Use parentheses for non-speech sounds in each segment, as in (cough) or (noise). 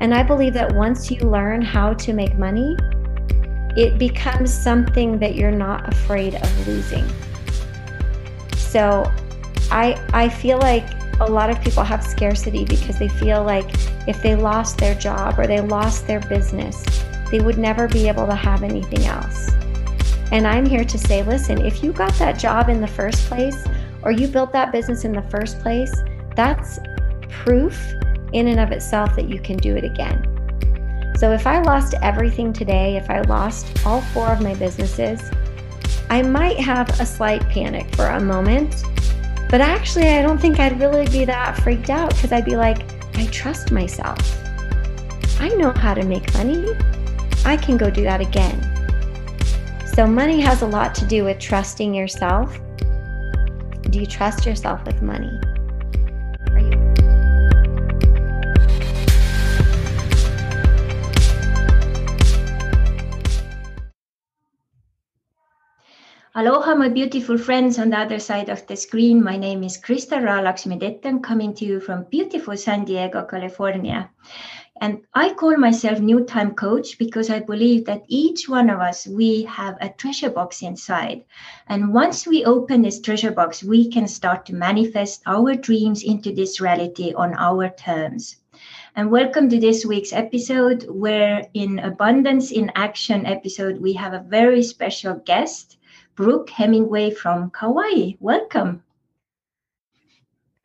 And I believe that once you learn how to make money, it becomes something that you're not afraid of losing. So I I feel like a lot of people have scarcity because they feel like if they lost their job or they lost their business, they would never be able to have anything else. And I'm here to say, listen, if you got that job in the first place or you built that business in the first place, that's proof in and of itself that you can do it again. So if I lost everything today, if I lost all four of my businesses, I might have a slight panic for a moment. But actually, I don't think I'd really be that freaked out because I'd be like, I trust myself. I know how to make money. I can go do that again. So, money has a lot to do with trusting yourself. Do you trust yourself with money? Aloha, my beautiful friends on the other side of the screen. My name is Krista Ralaxmidettan, coming to you from beautiful San Diego, California. And I call myself New Time Coach because I believe that each one of us, we have a treasure box inside. And once we open this treasure box, we can start to manifest our dreams into this reality on our terms. And welcome to this week's episode, where in Abundance in Action episode, we have a very special guest. Brooke Hemingway from Kauai. Welcome.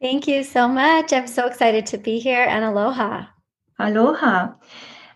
Thank you so much. I'm so excited to be here and aloha. Aloha.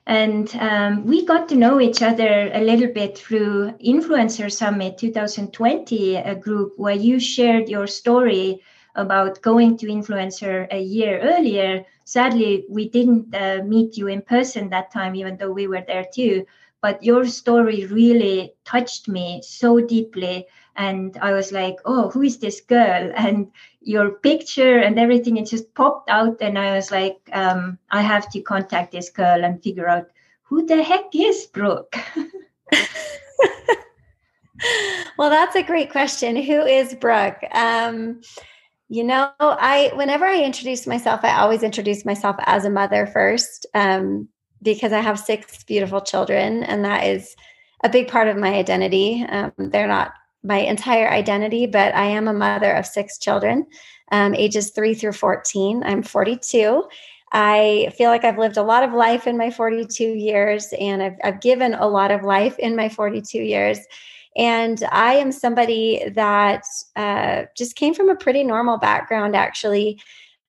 And um, we got to know each other a little bit through Influencer Summit 2020, a group where you shared your story about going to Influencer a year earlier. Sadly, we didn't uh, meet you in person that time, even though we were there too but your story really touched me so deeply. And i was like oh who is this girl? (laughs) And your picture and everything it just popped out. And i was like um, i have to contact this girl and figure out who the heck is brooke? (laughs) (laughs) Well that's a great question. Who is brooke? Um, you know i whenever i introduce myself i always introduce myself as a mother first. Um, because I have six beautiful children, and that is a big part of my identity. Um, they're not my entire identity, but I am a mother of six children, um, ages three through 14. I'm 42. I feel like I've lived a lot of life in my 42 years, and I've, I've given a lot of life in my 42 years. And I am somebody that uh, just came from a pretty normal background, actually.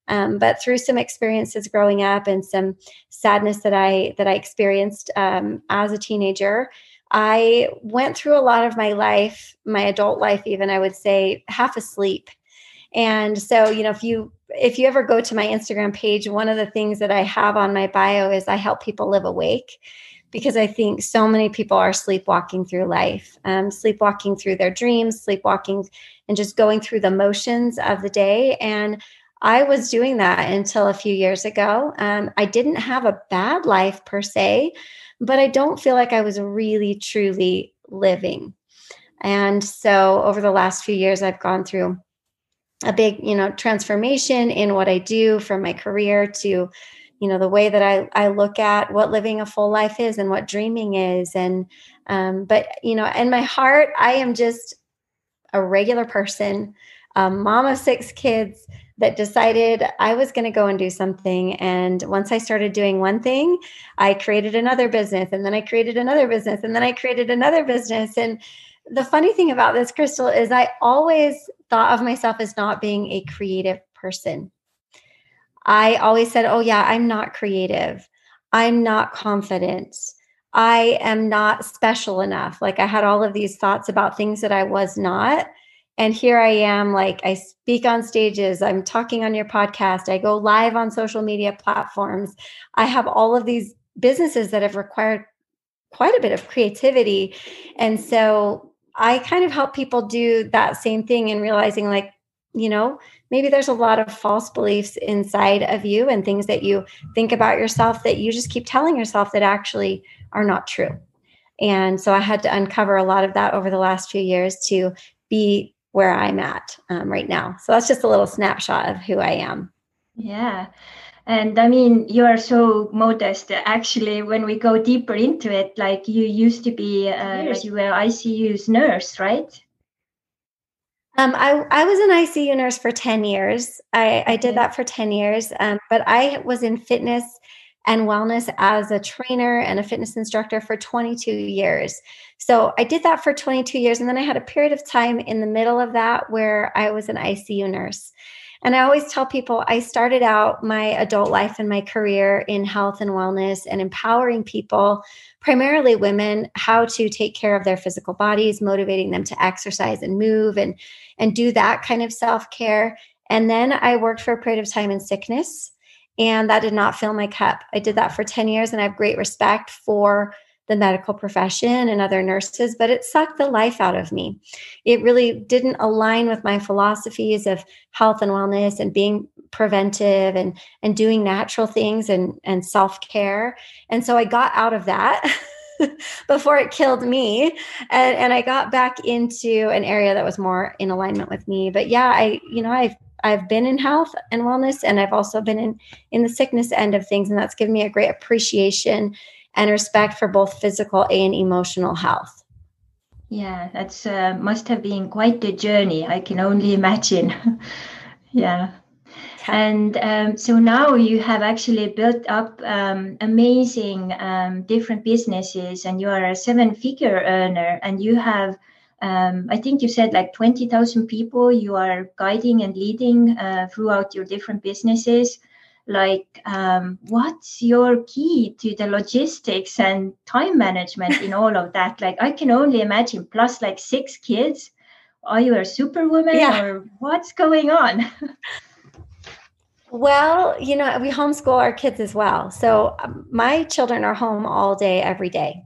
Um, but through some experiences growing up and some sadness that I that I experienced um, as a teenager, I went through a lot of my life, my adult life, even I would say, half asleep. And so, you know, if you if you ever go to my Instagram page, one of the things that I have on my bio is I help people live awake because I think so many people are sleepwalking through life, um, sleepwalking through their dreams, sleepwalking and just going through the motions of the day. And I was doing that until a few years ago. Um, I didn't have a bad life per se, but I don't feel like I was really, truly living. And so over the last few years, I've gone through a big, you know, transformation in what I do from my career to, you know, the way that I, I look at what living a full life is and what dreaming is. And, um, but, you know, in my heart, I am just a regular person, a mom of six kids that decided I was going to go and do something. And once I started doing one thing, I created another business, and then I created another business, and then I created another business. And the funny thing about this, Crystal, is I always thought of myself as not being a creative person. I always said, Oh, yeah, I'm not creative. I'm not confident. I am not special enough. Like I had all of these thoughts about things that I was not. And here I am, like I speak on stages, I'm talking on your podcast, I go live on social media platforms. I have all of these businesses that have required quite a bit of creativity. And so I kind of help people do that same thing and realizing, like, you know, maybe there's a lot of false beliefs inside of you and things that you think about yourself that you just keep telling yourself that actually are not true. And so I had to uncover a lot of that over the last few years to be where I'm at um, right now. So that's just a little snapshot of who I am. Yeah. and i mean you are so modest actually when we go deeper into it like you used to be uh, like you were icu's nurse right um, I, I was an ICU nurse for 10 years. I, I did that for 10 years, um, but I was in fitness and wellness as a trainer and a fitness instructor for 22 years. So I did that for 22 years. And then I had a period of time in the middle of that where I was an ICU nurse. And I always tell people I started out my adult life and my career in health and wellness and empowering people, primarily women, how to take care of their physical bodies, motivating them to exercise and move and and do that kind of self-care. And then I worked for a period of time in sickness and that did not fill my cup. I did that for 10 years and I have great respect for the medical profession and other nurses, but it sucked the life out of me. It really didn't align with my philosophies of health and wellness and being preventive and and doing natural things and and self-care. And so I got out of that. (laughs) before it killed me and, and i got back into an area that was more in alignment with me but yeah i you know i've I've been in health and wellness and I've also been in in the sickness end of things and that's given me a great appreciation and respect for both physical and emotional health. Yeah, that's uh, must have been quite the journey. I can only imagine. (laughs) yeah. And um, so now you have actually built up um, amazing um, different businesses, and you are a seven-figure earner, and you have um, I think you said like 20,000 people you are guiding and leading uh, throughout your different businesses. Like, um, what's your key to the logistics and time management in all of that? Like, I can only imagine, plus like six kids. Are you a superwoman yeah. or what's going on? (laughs) well, you know, we homeschool our kids as well. So um, my children are home all day, every day.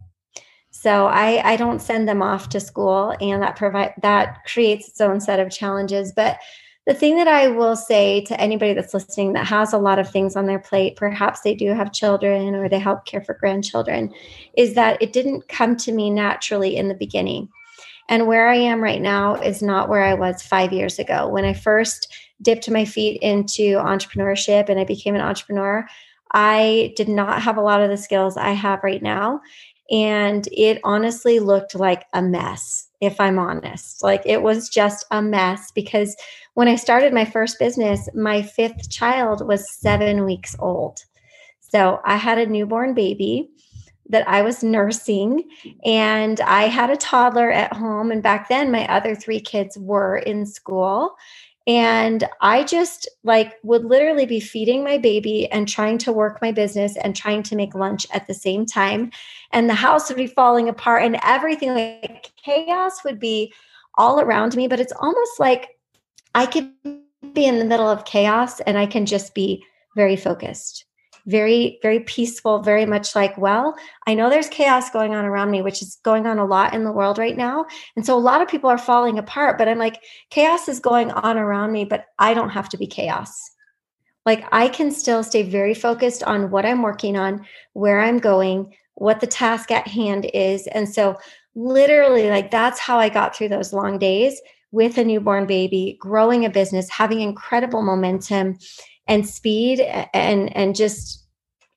So I, I don't send them off to school and that provide that creates its own set of challenges. But the thing that I will say to anybody that's listening that has a lot of things on their plate, perhaps they do have children or they help care for grandchildren, is that it didn't come to me naturally in the beginning. And where I am right now is not where I was five years ago. When I first dipped my feet into entrepreneurship and I became an entrepreneur, I did not have a lot of the skills I have right now. And it honestly looked like a mess, if I'm honest. Like it was just a mess because when I started my first business, my fifth child was seven weeks old. So I had a newborn baby that I was nursing, and I had a toddler at home. And back then, my other three kids were in school. And I just like would literally be feeding my baby and trying to work my business and trying to make lunch at the same time. And the house would be falling apart and everything like chaos would be all around me. But it's almost like I could be in the middle of chaos and I can just be very focused very very peaceful very much like well i know there's chaos going on around me which is going on a lot in the world right now. And so a lot of people are falling apart but i'm like chaos is going on around me but i don't have to be chaos. Like i can still stay very focused on what i'm working on where i'm going what the task at hand is. And so literally like that's how i got through those long days with a newborn baby growing a business having incredible momentum and speed and and just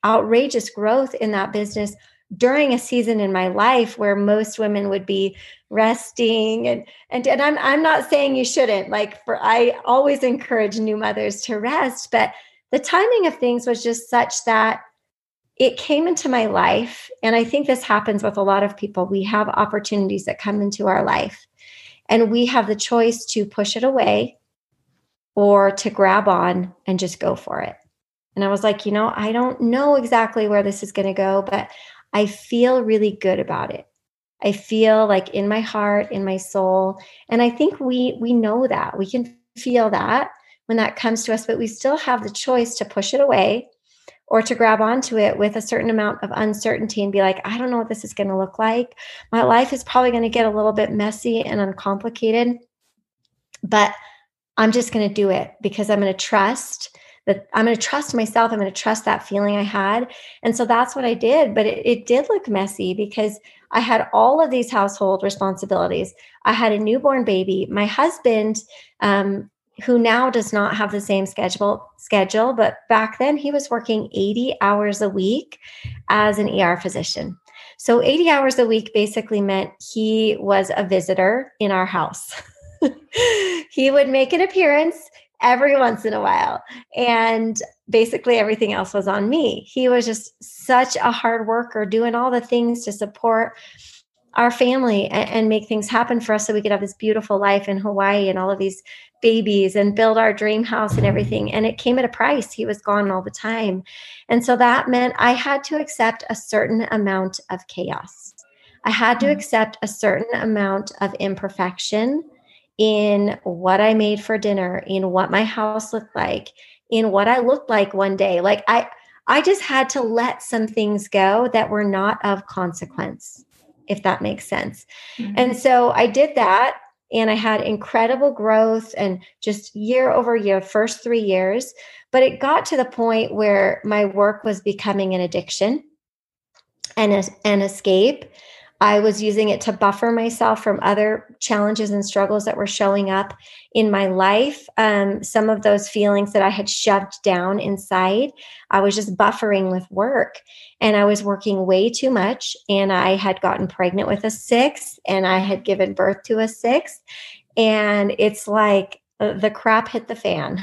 outrageous growth in that business during a season in my life where most women would be resting. And and, and I'm I'm not saying you shouldn't like for I always encourage new mothers to rest but the timing of things was just such that it came into my life. And I think this happens with a lot of people. We have opportunities that come into our life and we have the choice to push it away or to grab on and just go for it. And I was like, you know, I don't know exactly where this is going to go, but I feel really good about it. I feel like in my heart, in my soul, and I think we we know that. We can feel that when that comes to us, but we still have the choice to push it away or to grab onto it with a certain amount of uncertainty and be like, I don't know what this is going to look like. My life is probably going to get a little bit messy and uncomplicated, but I'm just going to do it because I'm going to trust that I'm going to trust myself. I'm going to trust that feeling I had. And so that's what I did. But it, it, did look messy because I had all of these household responsibilities. I had a newborn baby. My husband, um, who now does not have the same schedule schedule, but back then he was working 80 hours a week as an ER physician. So 80 hours a week basically meant he was a visitor in our house. (laughs) he would make an appearance every once in a while. And basically everything else was on me. He was just such a hard worker, doing all the things to support our family and, and, make things happen for us so we could have this beautiful life in Hawaii and all of these babies and build our dream house and everything. And it came at a price. He was gone all the time. And so that meant I had to accept a certain amount of chaos. I had to mm. accept a certain amount of imperfection in what I made for dinner, in what my house looked like, in what I looked like one day. Like I I just had to let some things go that were not of consequence if that makes sense. Mm-hmm. And so I did that and I had incredible growth and just year over year, first three years. But it got to the point where my work was becoming an addiction and a, an escape. I was using it to buffer myself from other challenges and struggles that were showing up in my life. Um, some of those feelings that I had shoved down inside, I was just buffering with work. And I was working way too much. And I had gotten pregnant with a sixth, and I had given birth to a sixth. And it's like uh, the crap hit the fan.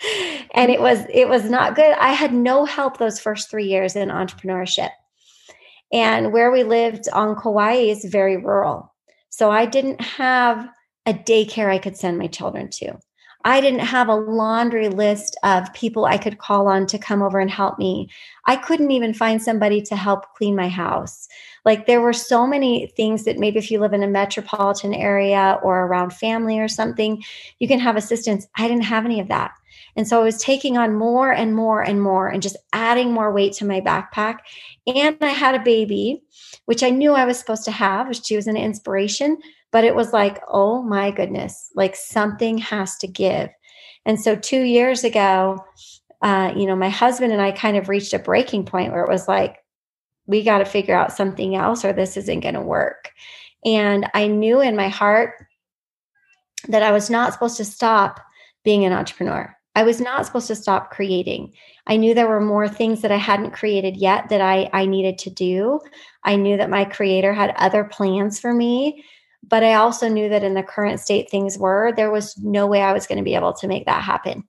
(laughs) and it was it was not good. I had no help those first 3 years in entrepreneurship. And where we lived on Kauai is very rural. So I didn't have a daycare I could send my children to. I didn't have a laundry list of people I could call on to come over and help me. I couldn't even find somebody to help clean my house. Like there were so many things that maybe if you live in a metropolitan area or around family or something, you can have assistance. I didn't have any of that. And so I was taking on more and more and more and just adding more weight to my backpack. And I had a baby, which I knew I was supposed to have, she was an inspiration, but it was like, oh my goodness, like something has to give. And so two years ago, uh, you know, my husband and I kind of reached a breaking point where it was like, we got to figure out something else or this isn't going to work. And I knew in my heart that I was not supposed to stop being an entrepreneur. I was not supposed to stop creating. I knew there were more things that I hadn't created yet that I, I needed to do. I knew that my creator had other plans for me, but I also knew that in the current state things were, there was no way I was going to be able to make that happen.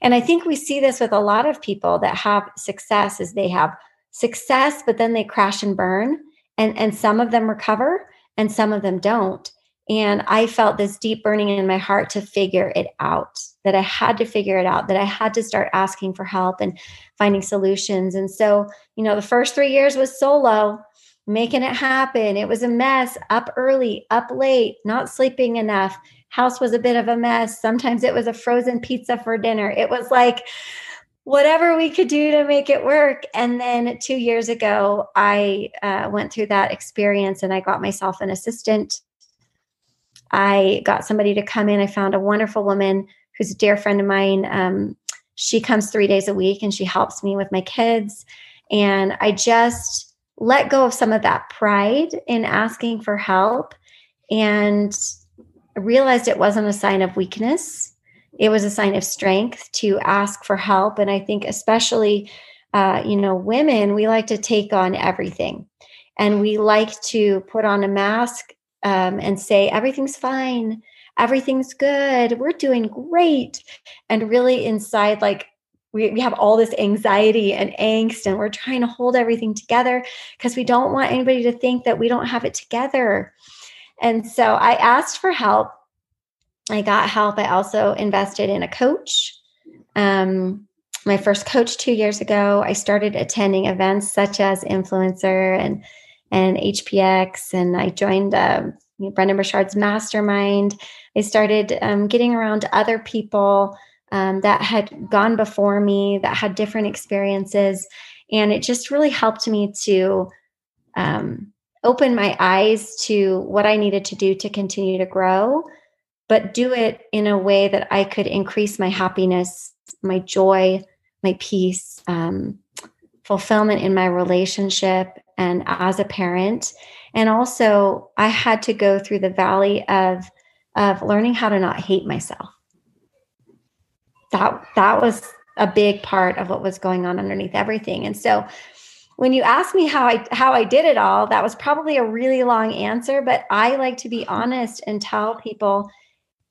And I think we see this with a lot of people that have success is they have success, but then they crash and burn. And, and some of them recover and some of them don't. And I felt this deep burning in my heart to figure it out, that I had to figure it out, that I had to start asking for help and finding solutions. And so, you know, the first three years was solo, making it happen. It was a mess, up early, up late, not sleeping enough. House was a bit of a mess. Sometimes it was a frozen pizza for dinner. It was like, whatever we could do to make it work. And then two years ago, I uh, went through that experience and I got myself an assistant I got somebody to come in. I found a wonderful woman who's a dear friend of mine. Um, she comes three days a week and she helps me with my kids. And I just let go of some of that pride in asking for help and realized it wasn't a sign of weakness. It was a sign of strength to ask for help. And I think, especially, uh, you know, women, we like to take on everything and we like to put on a mask um, and say everything's fine. Everything's good. We're doing great. And really inside like we, we have all this anxiety and angst and we're trying to hold everything together because we don't want anybody to think that we don't have it together. And so i asked for help. I got help. I also invested in a coach. Um, my first coach two years ago i started attending events such as influencer and and HPX, and I joined know, Brendon Burchard's mastermind. I started um, getting around other people um, that had gone before me, that had different experiences, and it just really helped me to um, open my eyes to what I needed to do to continue to grow, but do it in a way that I could increase my happiness, my joy, my peace, um, fulfillment in my relationship, and as a parent. And also i had to go through the valley of of learning how to not hate myself. That that was a big part of what was going on underneath everything. And so when you ask me how I how I did it all, that was probably a really long answer, but I like to be honest and tell people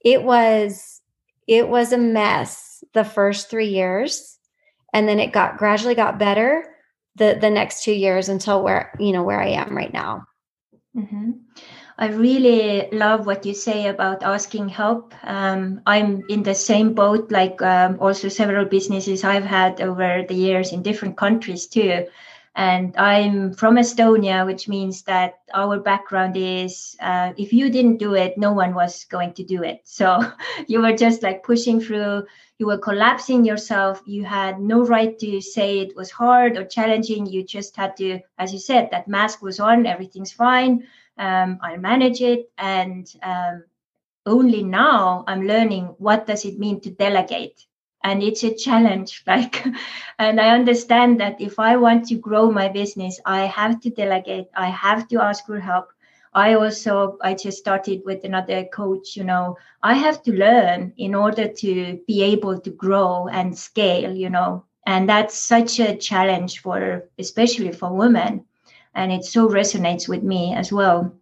it was it was a mess the first 3 years and then it got gradually got better the the next 2 years until where you know where I am right now. Mm-hmm. I really love what you say about asking help. Um, I'm in the same boat, like um, also several businesses I've had over the years in different countries too. And I'm from Estonia, which means that our background is uh, if you didn't do it, no one was going to do it. So (laughs) you were just like pushing through, you were collapsing yourself. You had no right to say it was hard or challenging. You just had to, as you said, that mask was on, everything's fine um, i manage it and um, only now i'm learning what does it mean to delegate and it's a challenge (laughs) like and i understand that if i want to grow my business i have to delegate i have to ask for help. I also i just started with another coach you know. I have to learn in order to be able to grow and scale you know. And that's such a challenge for especially for women. And it so resonates with me as well.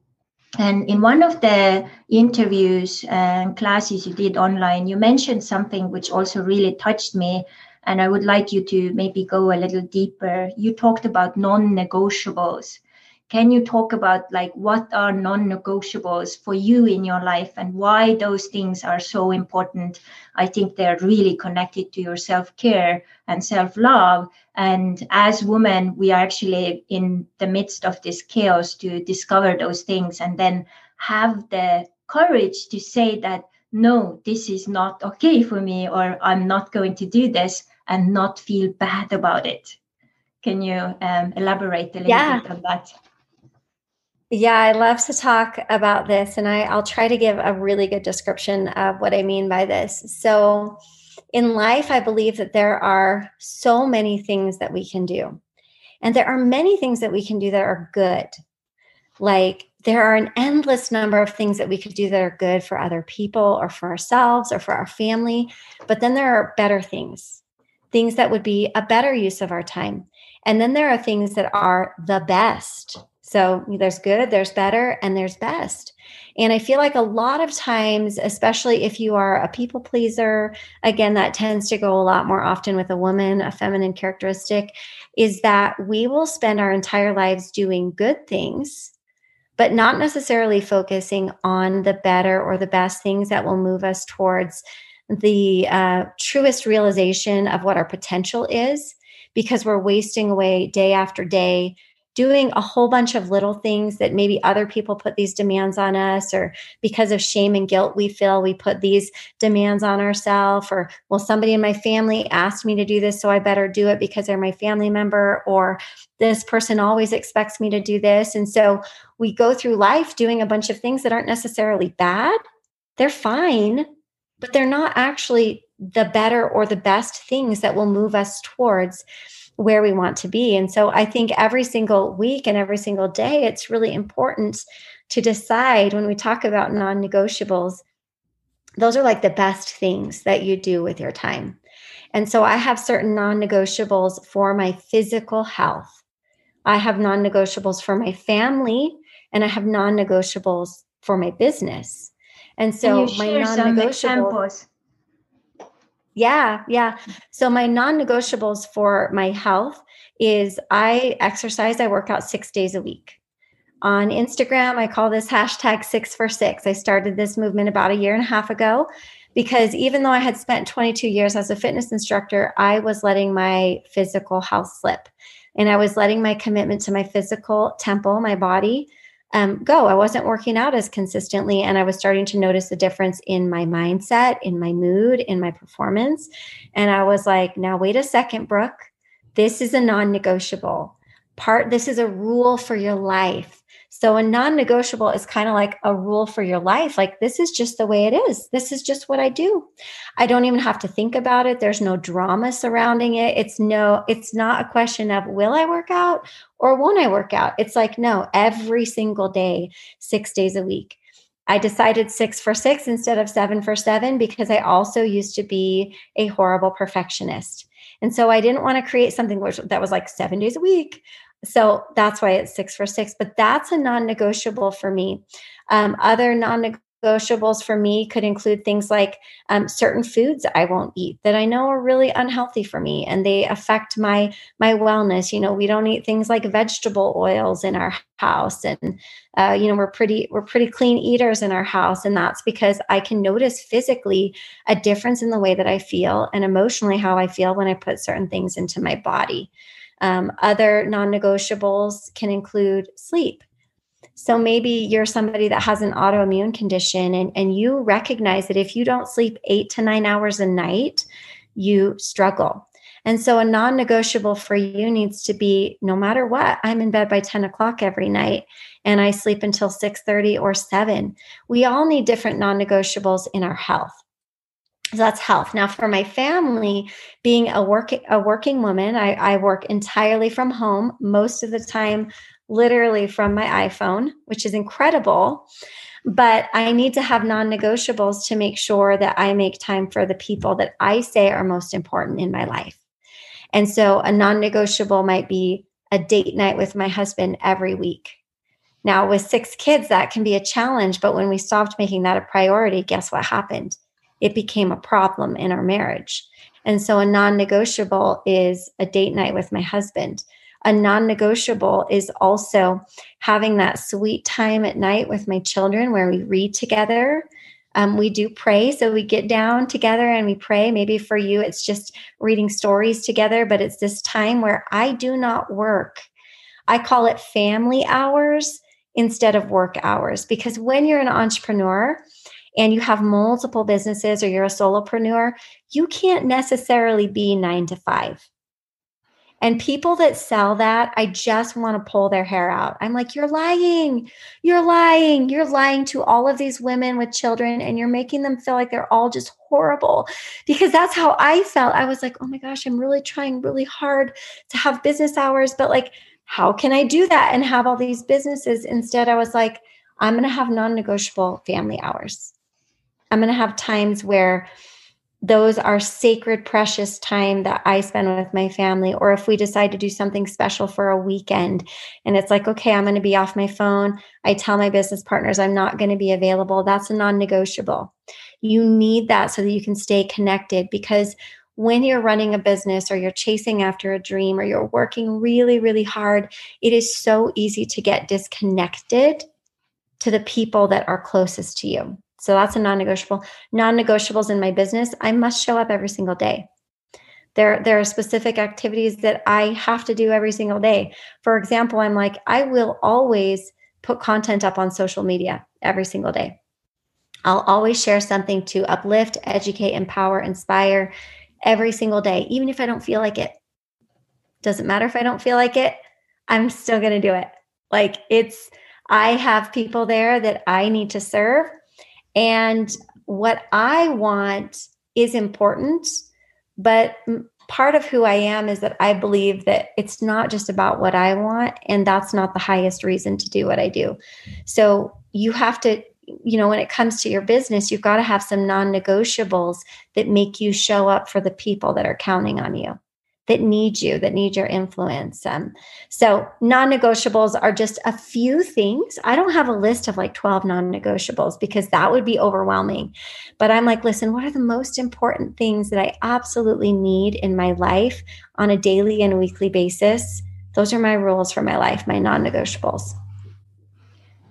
And in one of the interviews and classes you did online, you mentioned something which also really touched me. And I would like you to maybe go a little deeper. You talked about non negotiables can you talk about like what are non-negotiables for you in your life and why those things are so important? I think they're really connected to your self-care and self-love. And as women we are actually in the midst of this chaos to discover those things and then have the courage to say that no this is not okay for me or i'm not going to do this and not feel bad about it. Can you um, elaborate a little yeah. bit on that yeah, I love to talk about this, and I, I'll try to give a really good description of what I mean by this. So, in life, I believe that there are so many things that we can do, and there are many things that we can do that are good. Like, there are an endless number of things that we could do that are good for other people or for ourselves or for our family. But then there are better things, things that would be a better use of our time. And then there are things that are the best so there's good, there's better, and there's best. And I feel like a lot of times, especially if you are a people pleaser, again, that tends to go a lot more often with a woman, a feminine characteristic, is that we will spend our entire lives doing good things, but not necessarily focusing on the better or the best things that will move us towards the uh, truest realization of what our potential is because we're wasting away day after day doing a whole bunch of little things that maybe other people put these demands on us or because of shame and guilt we feel we put these demands on ourselves or well somebody in my family asked me to do this so i better do it because they're my family member or this person always expects me to do this. And so we go through life doing a bunch of things that aren't necessarily bad. They're fine but they're not actually the better or the best things that will move us towards where we want to be. And so I think every single week and every single day, it's really important to decide when we talk about non negotiables, those are like the best things that you do with your time. And so I have certain non negotiables for my physical health. I have non negotiables for my family, and I have non negotiables for my business. And so my non negotiables yeah, yeah. Mm. So my non-negotiables for my health is I exercise, I work out six days a week. On Instagram, I call this hashtag six for six. I started this movement about a year and a half ago because even though I had spent 22 years as a fitness instructor, I was letting my physical health slip. And I was letting my commitment to my physical temple, my body, um, go. I wasn't working out as consistently, and I was starting to notice a difference in my mindset, in my mood, in my performance. And I was like, now, wait a second, Brooke. This is a non negotiable part. This is a rule for your life. So a non-negotiable is kind of like a rule for your life. Like this is just the way it is. This is just what I do. I don't even have to think about it. There's no drama surrounding it. It's no it's not a question of will I work out or won't I work out? It's like no, every single day, 6 days a week. I decided 6 for 6 instead of 7 for 7 because I also used to be a horrible perfectionist. And so I didn't want to create something which, that was like seven days a week. So that's why it's six for six, but that's a non negotiable for me. Um, other non negotiables for me could include things like um, certain foods I won't eat that I know are really unhealthy for me and they affect my my wellness. You know, we don't eat things like vegetable oils in our house, and uh, you know we're pretty we're pretty clean eaters in our house, and that's because I can notice physically a difference in the way that I feel and emotionally how I feel when I put certain things into my body. Um, other non negotiables can include sleep. So maybe you're somebody that has an autoimmune condition and, and you recognize that if you don't sleep eight to nine hours a night, you struggle. And so a non negotiable for you needs to be no matter what, I'm in bed by 10 o'clock every night and I sleep until 6 30 or 7. We all need different non negotiables in our health. So that's health. Now, for my family, being a working a working woman, I, I work entirely from home most of the time literally from my iPhone, which is incredible. But I need to have non negotiables to make sure that I make time for the people that I say are most important in my life. And so a non negotiable might be a date night with my husband every week. Now, with six kids, that can be a challenge. But when we stopped making that a priority, guess what happened? It became a problem in our marriage. And so a non negotiable is a date night with my husband a non negotiable is also having that sweet time at night with my children where we read together. Um, we do pray. So we get down together and we pray. Maybe for you, it's just reading stories together, but it's this time where I do not work. I call it family hours instead of work hours because when you're an entrepreneur, and you have multiple businesses or you're a solopreneur, you can't necessarily be nine to five. And people that sell that, I just want to pull their hair out. I'm like, you're lying. You're lying. You're lying to all of these women with children, and you're making them feel like they're all just horrible. Because that's how I felt. I was like, oh my gosh, I'm really trying really hard to have business hours, but like, how can I do that and have all these businesses? Instead, I was like, I'm going to have non negotiable family hours. I'm going to have times where those are sacred, precious time that I spend with my family. Or if we decide to do something special for a weekend and it's like, okay, I'm going to be off my phone. I tell my business partners I'm not going to be available. That's a non negotiable. You need that so that you can stay connected because when you're running a business or you're chasing after a dream or you're working really, really hard, it is so easy to get disconnected to the people that are closest to you. So that's a non negotiable. Non negotiables in my business, I must show up every single day. There, there are specific activities that I have to do every single day. For example, I'm like, I will always put content up on social media every single day. I'll always share something to uplift, educate, empower, inspire every single day, even if I don't feel like it. Doesn't matter if I don't feel like it, I'm still going to do it. Like it's, I have people there that I need to serve and what I want is important, but part of who I am is that I believe that it's not just about what I want, and that's not the highest reason to do what I do. So you have to, you know, when it comes to your business, you've got to have some non negotiables that make you show up for the people that are counting on you that need you, that need your influence. Um, so, non negotiables are just a few things. I don't have a list of like 12 non negotiables because that would be overwhelming. But I'm like, listen, what are the most important things that I absolutely need in my life on a daily and weekly basis? Those are my rules for my life, my non negotiables.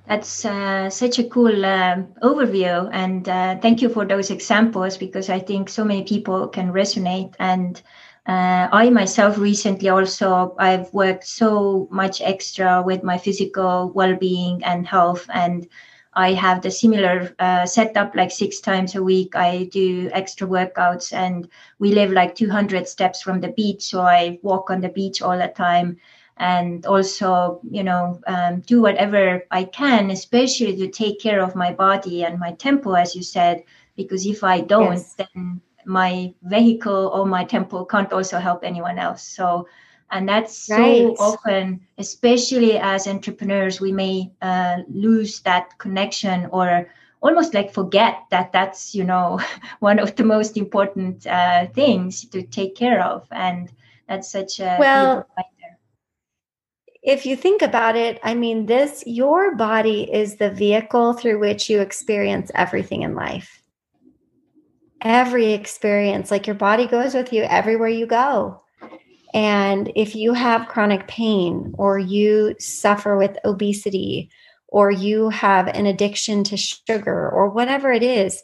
That's uh, such a cool uh, overview. And uh, thank you for those examples because I think so many people can resonate and uh, I myself recently also I've worked so much extra with my physical well-being and health, and I have the similar uh, setup like six times a week. I do extra workouts, and we live like 200 steps from the beach, so I walk on the beach all the time, and also you know um, do whatever I can, especially to take care of my body and my tempo, as you said, because if I don't, yes. then my vehicle or my temple can't also help anyone else. So and that's right. so often especially as entrepreneurs we may uh, lose that connection or almost like forget that that's you know (laughs) one of the most important uh, things to take care of. And that's such a well if you think about it i mean this your body is the vehicle through which you experience everything in life every experience like your body goes with you everywhere you go and if you have chronic pain or you suffer with obesity or you have an addiction to sugar or whatever it is,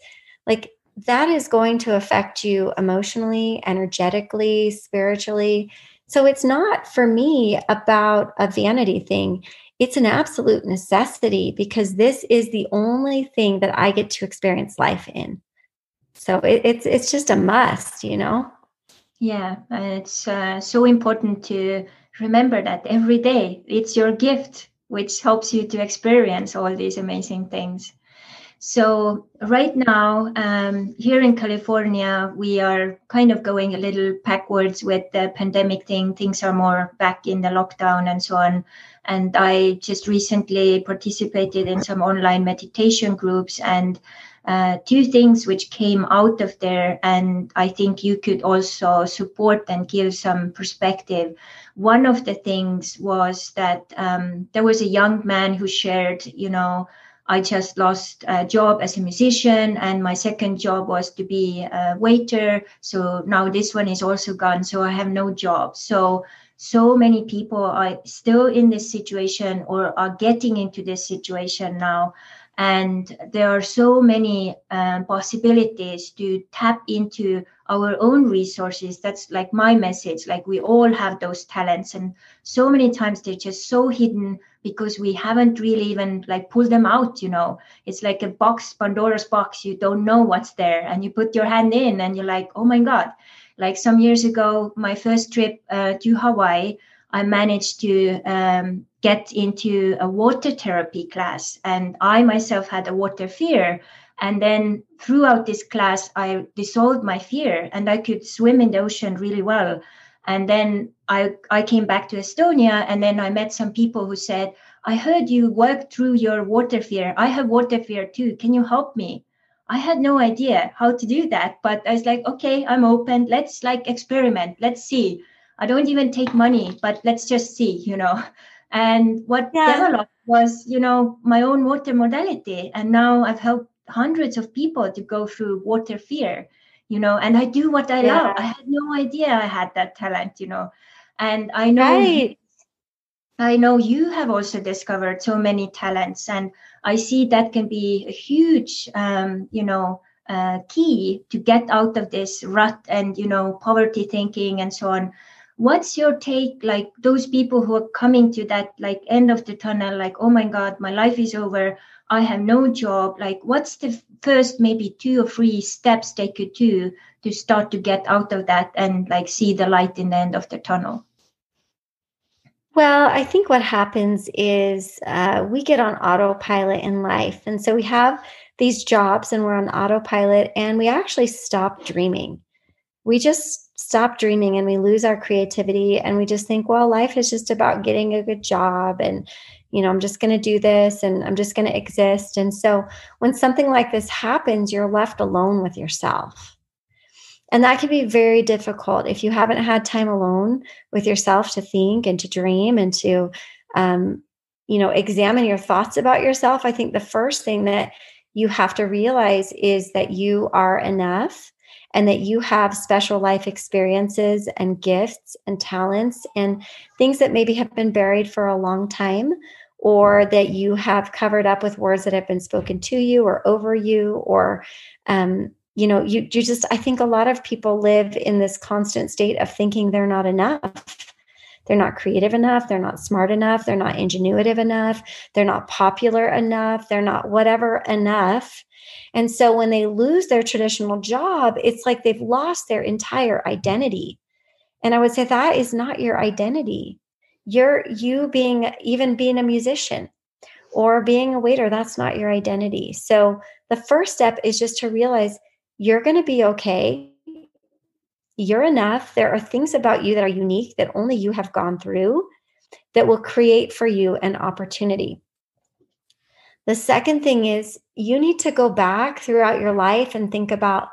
like that is going to affect you emotionally, energetically, spiritually. So it's not for me about a vanity thing. It's an absolute necessity because this is the only thing that I get to experience life in. So it, it's it's just a must, you know. Yeah, it's uh, so important to remember that every day. It's your gift, which helps you to experience all these amazing things. So, right now, um, here in California, we are kind of going a little backwards with the pandemic thing. Things are more back in the lockdown and so on. And I just recently participated in some online meditation groups and uh, two things which came out of there, and I think you could also support and give some perspective. One of the things was that um, there was a young man who shared, you know, I just lost a job as a musician, and my second job was to be a waiter. So now this one is also gone. So I have no job. So so many people are still in this situation or are getting into this situation now and there are so many um, possibilities to tap into our own resources. That's like my message like we all have those talents. And so many times they're just so hidden because we haven't really even like pulled them out you know. It's like a box pandora's box. You don't know what's there. And you put your hand in and you're like oh my god. Like some years ago my first trip uh, to hawaii I managed to um, get into a water therapy class, and I myself had a water fear. And then throughout this class, I dissolved my fear and I could swim in the ocean really well. And then I, I came back to Estonia, and then I met some people who said, I heard you worked through your water fear. I have water fear too. Can you help me? I had no idea how to do that, but I was like, okay, I'm open. Let's like experiment. Let's see. I don't even take money, but let's just see, you know. And what yeah. developed was, you know, my own water modality. And now I've helped hundreds of people to go through water fear, you know, and I do what I yeah. love. I had no idea I had that talent, you know. And I know right. I know you have also discovered so many talents, and I see that can be a huge, um, you know, uh, key to get out of this rut and you know poverty thinking and so on what's your take like those people who are coming to that like end of the tunnel like oh my god my life is over i have no job like what's the first maybe two or three steps they could do to start to get out of that and like see the light in the end of the tunnel well, I think what happens is uh, we get on autopilot in life. And so we have these jobs and we're on autopilot and we actually stop dreaming. We just stop dreaming and we lose our creativity and we just think well life is just about getting a good job and you know i'm just going to do this and i'm just going to exist. And so when something like this happens you're left alone with yourself. And that can be very difficult if you haven't had time alone with yourself to think and to dream and to um, you know examine your thoughts about yourself. I think the first thing that you have to realize is that you are enough and that you have special life experiences and gifts and talents and things that maybe have been buried for a long time or that you have covered up with words that have been spoken to you or over you or um, you know you, you just i think a lot of people live in this constant state of thinking they're not enough. They're not creative enough. They're not smart enough. They're not ingenuitive enough. They're not popular enough. They're not whatever enough and so when they lose their traditional job, it's like they've lost their entire identity. And I would say that is not your identity. You're you being even being a musician or being a waiter, that's not your identity. So the first step is just to realize you're going to be okay. You're enough. There are things about you that are unique that only you have gone through that will create for you an opportunity. The second thing is you need to go back throughout your life and think about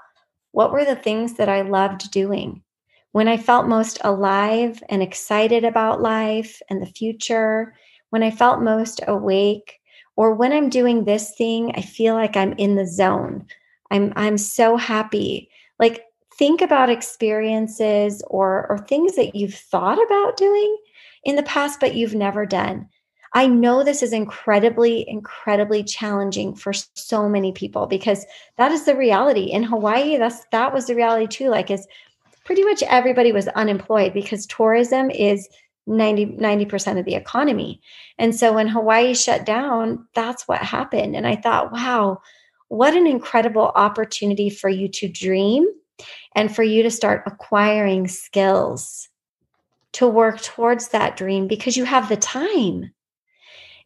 what were the things that I loved doing? When I felt most alive and excited about life and the future, when I felt most awake, or when I'm doing this thing, I feel like I'm in the zone. I'm I'm so happy. Like think about experiences or or things that you've thought about doing in the past but you've never done. I know this is incredibly incredibly challenging for so many people because that is the reality in Hawaii that's that was the reality too like is pretty much everybody was unemployed because tourism is 90 90% of the economy. And so when Hawaii shut down, that's what happened and I thought, wow, what an incredible opportunity for you to dream and for you to start acquiring skills to work towards that dream because you have the time.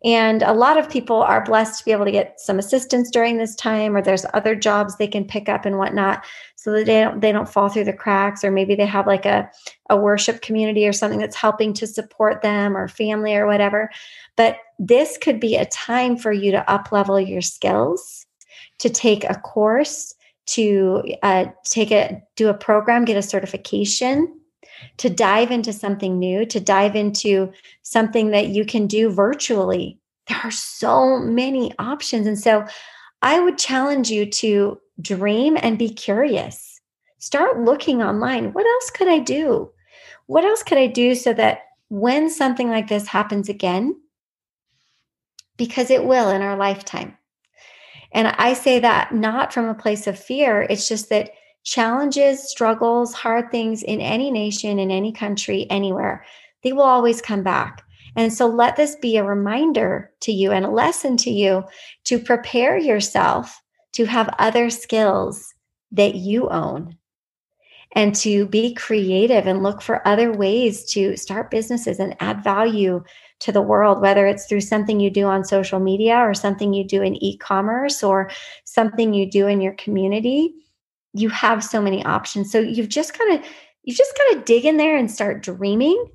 And a lot of people are blessed to be able to get some assistance during this time, or there's other jobs they can pick up and whatnot, so that they don't they don't fall through the cracks, or maybe they have like a, a worship community or something that's helping to support them or family or whatever. But this could be a time for you to up level your skills, to take a course, to uh, take a do a program, get a certification, to dive into something new, to dive into something that you can do virtually. There are so many options. And so I would challenge you to dream and be curious. Start looking online. What else could I do? What else could I do so that when something like this happens again, because it will in our lifetime. And I say that not from a place of fear, it's just that challenges, struggles, hard things in any nation, in any country, anywhere, they will always come back. And so let this be a reminder to you and a lesson to you to prepare yourself to have other skills that you own and to be creative and look for other ways to start businesses and add value to the world, whether it's through something you do on social media or something you do in e commerce or something you do in your community you have so many options. So you've just kind of you just got to dig in there and start dreaming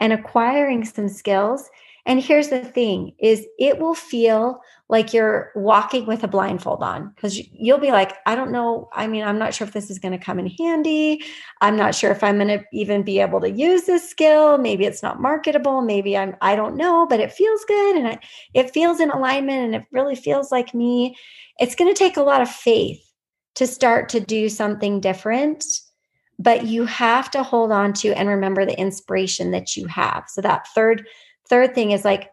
and acquiring some skills. And here's the thing is it will feel like you're walking with a blindfold on because you'll be like, I don't know. I mean, I'm not sure if this is going to come in handy. I'm not sure if I'm going to even be able to use this skill. Maybe it's not marketable. Maybe I'm, I don't know, but it feels good and it, it feels in alignment and it really feels like me. It's going to take a lot of faith to start to do something different but you have to hold on to and remember the inspiration that you have. So that third third thing is like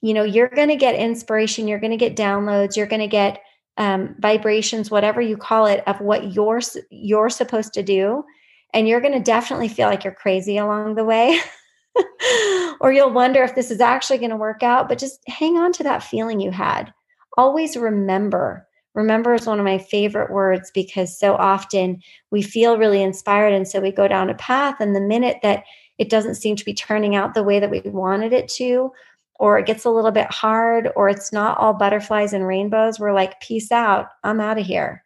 you know you're going to get inspiration you're going to get downloads you're going to get um, vibrations whatever you call it of what you're you're supposed to do. And you're going to definitely feel like you're crazy along the way. (laughs) Or you'll wonder if this is actually going to work out but just hang on to that feeling you had. Always remember remember is one of my favorite words because so often we feel really inspired and so we go down a path and the minute that it doesn't seem to be turning out the way that we wanted it to or it gets a little bit hard or it's not all butterflies and rainbows we're like peace out. I'm out of here.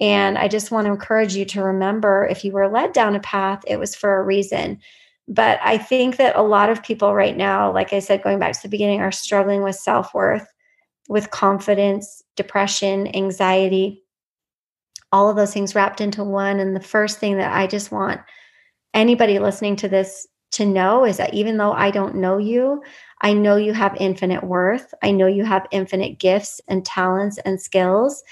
And i just want to encourage you to remember if you were led down a path it was for a reason. But i think that a lot of people right now like i said going back to the beginning are struggling with self-worth with confidence, depression, anxiety, all of those things wrapped into one. And the first thing that I just want anybody listening to this to know is that even though I don't know you, I know you have infinite worth. I know you have infinite gifts and talents and skills.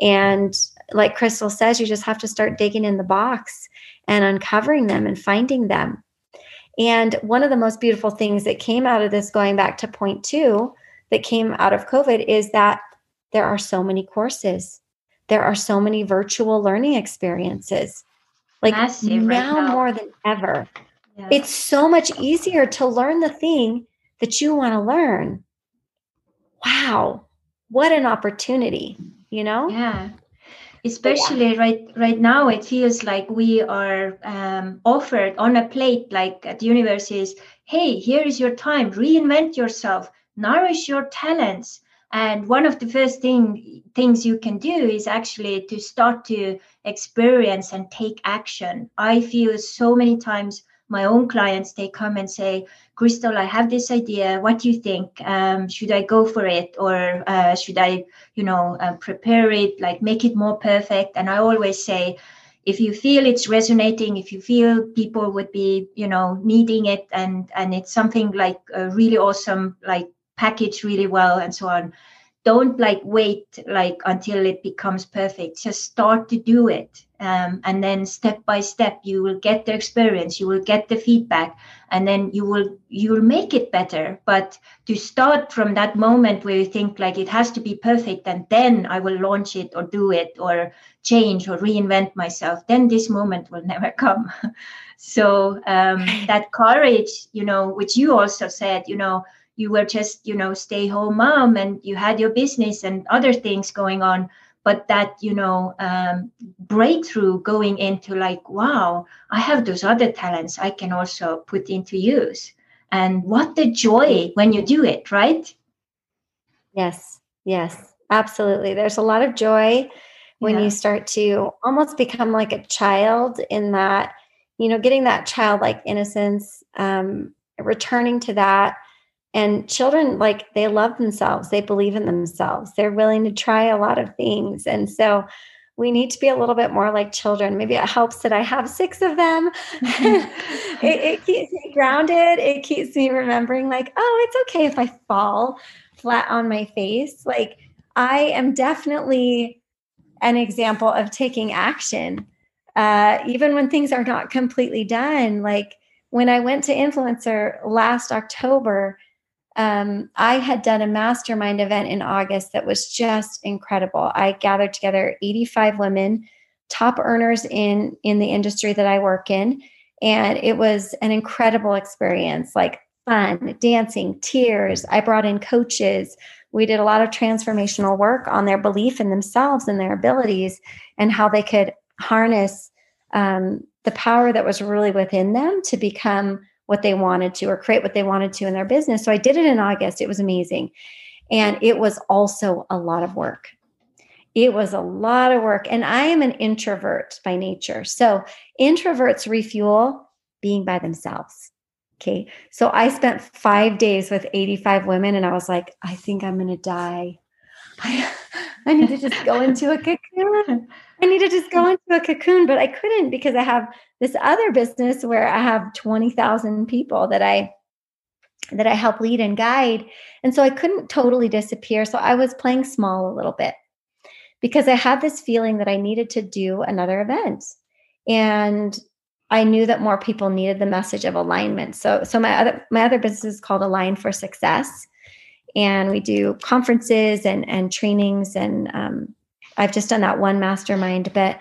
And like Crystal says, you just have to start digging in the box and uncovering them and finding them. And one of the most beautiful things that came out of this, going back to point two, that came out of COVID is that there are so many courses. There are so many virtual learning experiences. Like Massive now, right now, more than ever. It's so much easier to learn the thing that you want to learn. Wow. What an opportunity, you know? Yeah especially yeah. right right now it feels like we are um, offered on a plate like at the universities hey here is your time reinvent yourself nourish your talents and one of the first thing things you can do is actually to start to experience and take action i feel so many times my own clients they come and say Crystal, I have this idea. What do you think? Um, should I go for it, or uh, should I, you know, uh, prepare it, like make it more perfect? And I always say, if you feel it's resonating, if you feel people would be, you know, needing it, and and it's something like a really awesome, like packaged really well, and so on, don't like wait like until it becomes perfect. Just start to do it. Um, and then step by step you will get the experience you will get the feedback and then you will you will make it better. But to start from that moment where you think like it has to be perfect and then i will launch it or do it or change or reinvent myself then this moment will never (laughs) come. So um, (laughs) that courage you know which you also said you know you were just you know stay home mom and you had your business and other things going on but that you know um, breakthrough going into like wow i have those other talents i can also put into use. And what the joy when you do it right? Yes yes absolutely. There's a lot of joy when yeah. you start to almost become like a child in that you know getting that childlike innocence um, returning to that and children like they love themselves. They believe in themselves. They're willing to try a lot of things. And so we need to be a little bit more like children. Maybe it helps that i have six of them. (laughs) It, it, keeps me grounded. It keeps me remembering like oh it's okay if i fall flat on my face. Like i am definitely an example of taking action. Uh, even when things are not completely done like when i went to influencer last october um, I had done a mastermind event in August that was just incredible. I gathered together 85 women, top earners in in the industry that I work in, and it was an incredible experience. Like fun, dancing, tears. I brought in coaches. We did a lot of transformational work on their belief in themselves and their abilities, and how they could harness um, the power that was really within them to become what they wanted to or create what they wanted to in their business. So I did it in August. It was amazing. And it was also a lot of work. It was a lot of work. And I am an introvert by nature. So introverts refuel being by themselves. Okay. So I spent five days with 85 women and I was like, I think I'm going to die. I, (laughs) I need to just go into a cocoon. I need to just go (laughs) into a cocoon, but I couldn't because I have this other business where I have 20,000 people that I that I help lead and guide. And so I couldn't totally disappear. So I was playing small a little bit because I had this feeling that I needed to do another event. And I knew that more people needed the message of alignment. So so my other my other business is called Align for Success. And we do conferences and and trainings and um, I've just done that one mastermind, but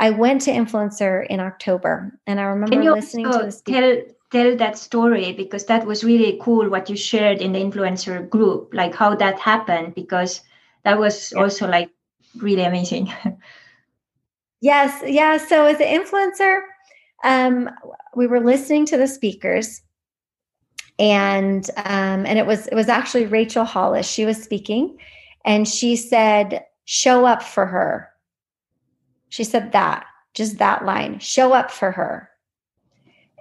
I went to Influencer in October and I remember you listening to this. Tell, tell that story because that was really cool what you shared in the influencer group, like how that happened, because that was yeah. also like really amazing. (laughs) yes. Yeah. So as an influencer, um, we were listening to the speakers and um, and it was it was actually Rachel Hollis. She was speaking and she said show up for her. She said that, just that line, show up for her.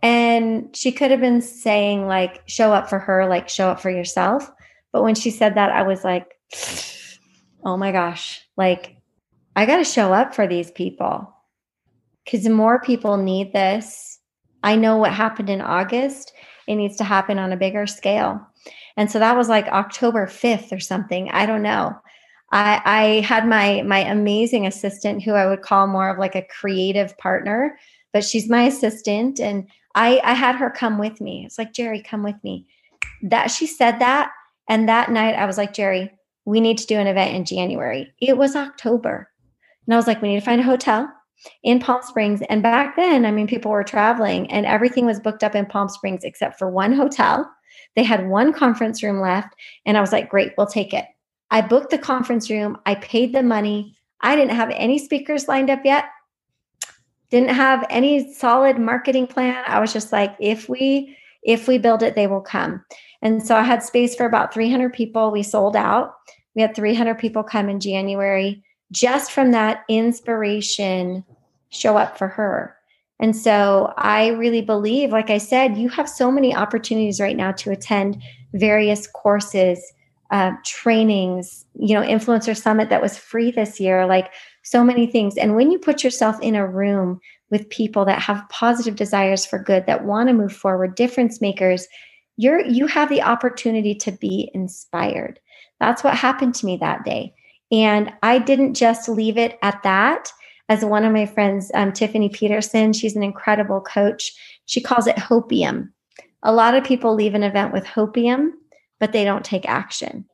And she could have been saying, like, show up for her, like, show up for yourself. But when she said that, I was like, (sighs) oh my gosh, like, I got to show up for these people because more people need this. I know what happened in August. It needs to happen on a bigger scale. And so that was like October 5th or something. I don't know. I, I had my my amazing assistant who I would call more of like a creative partner, but she's my assistant, and I I had her come with me. It's like Jerry, come with me. That she said that, and that night I was like Jerry, we need to do an event in January. It was October, and I was like, we need to find a hotel in Palm Springs. And back then, I mean, people were traveling, and everything was booked up in Palm Springs except for one hotel. They had one conference room left, and I was like, great, we'll take it. I booked the conference room, I paid the money. I didn't have any speakers lined up yet. Didn't have any solid marketing plan. I was just like if we if we build it they will come. And so I had space for about 300 people. We sold out. We had 300 people come in January just from that inspiration show up for her. And so I really believe, like I said, you have so many opportunities right now to attend various courses, uh, trainings, you know, influencer summit that was free this year, like so many things. And when you put yourself in a room with people that have positive desires for good, that want to move forward, difference makers, you're you have the opportunity to be inspired. That's what happened to me that day. And I didn't just leave it at that. As one of my friends, um, Tiffany Peterson, she's an incredible coach. She calls it hopium. A lot of people leave an event with hopium, but they don't take action.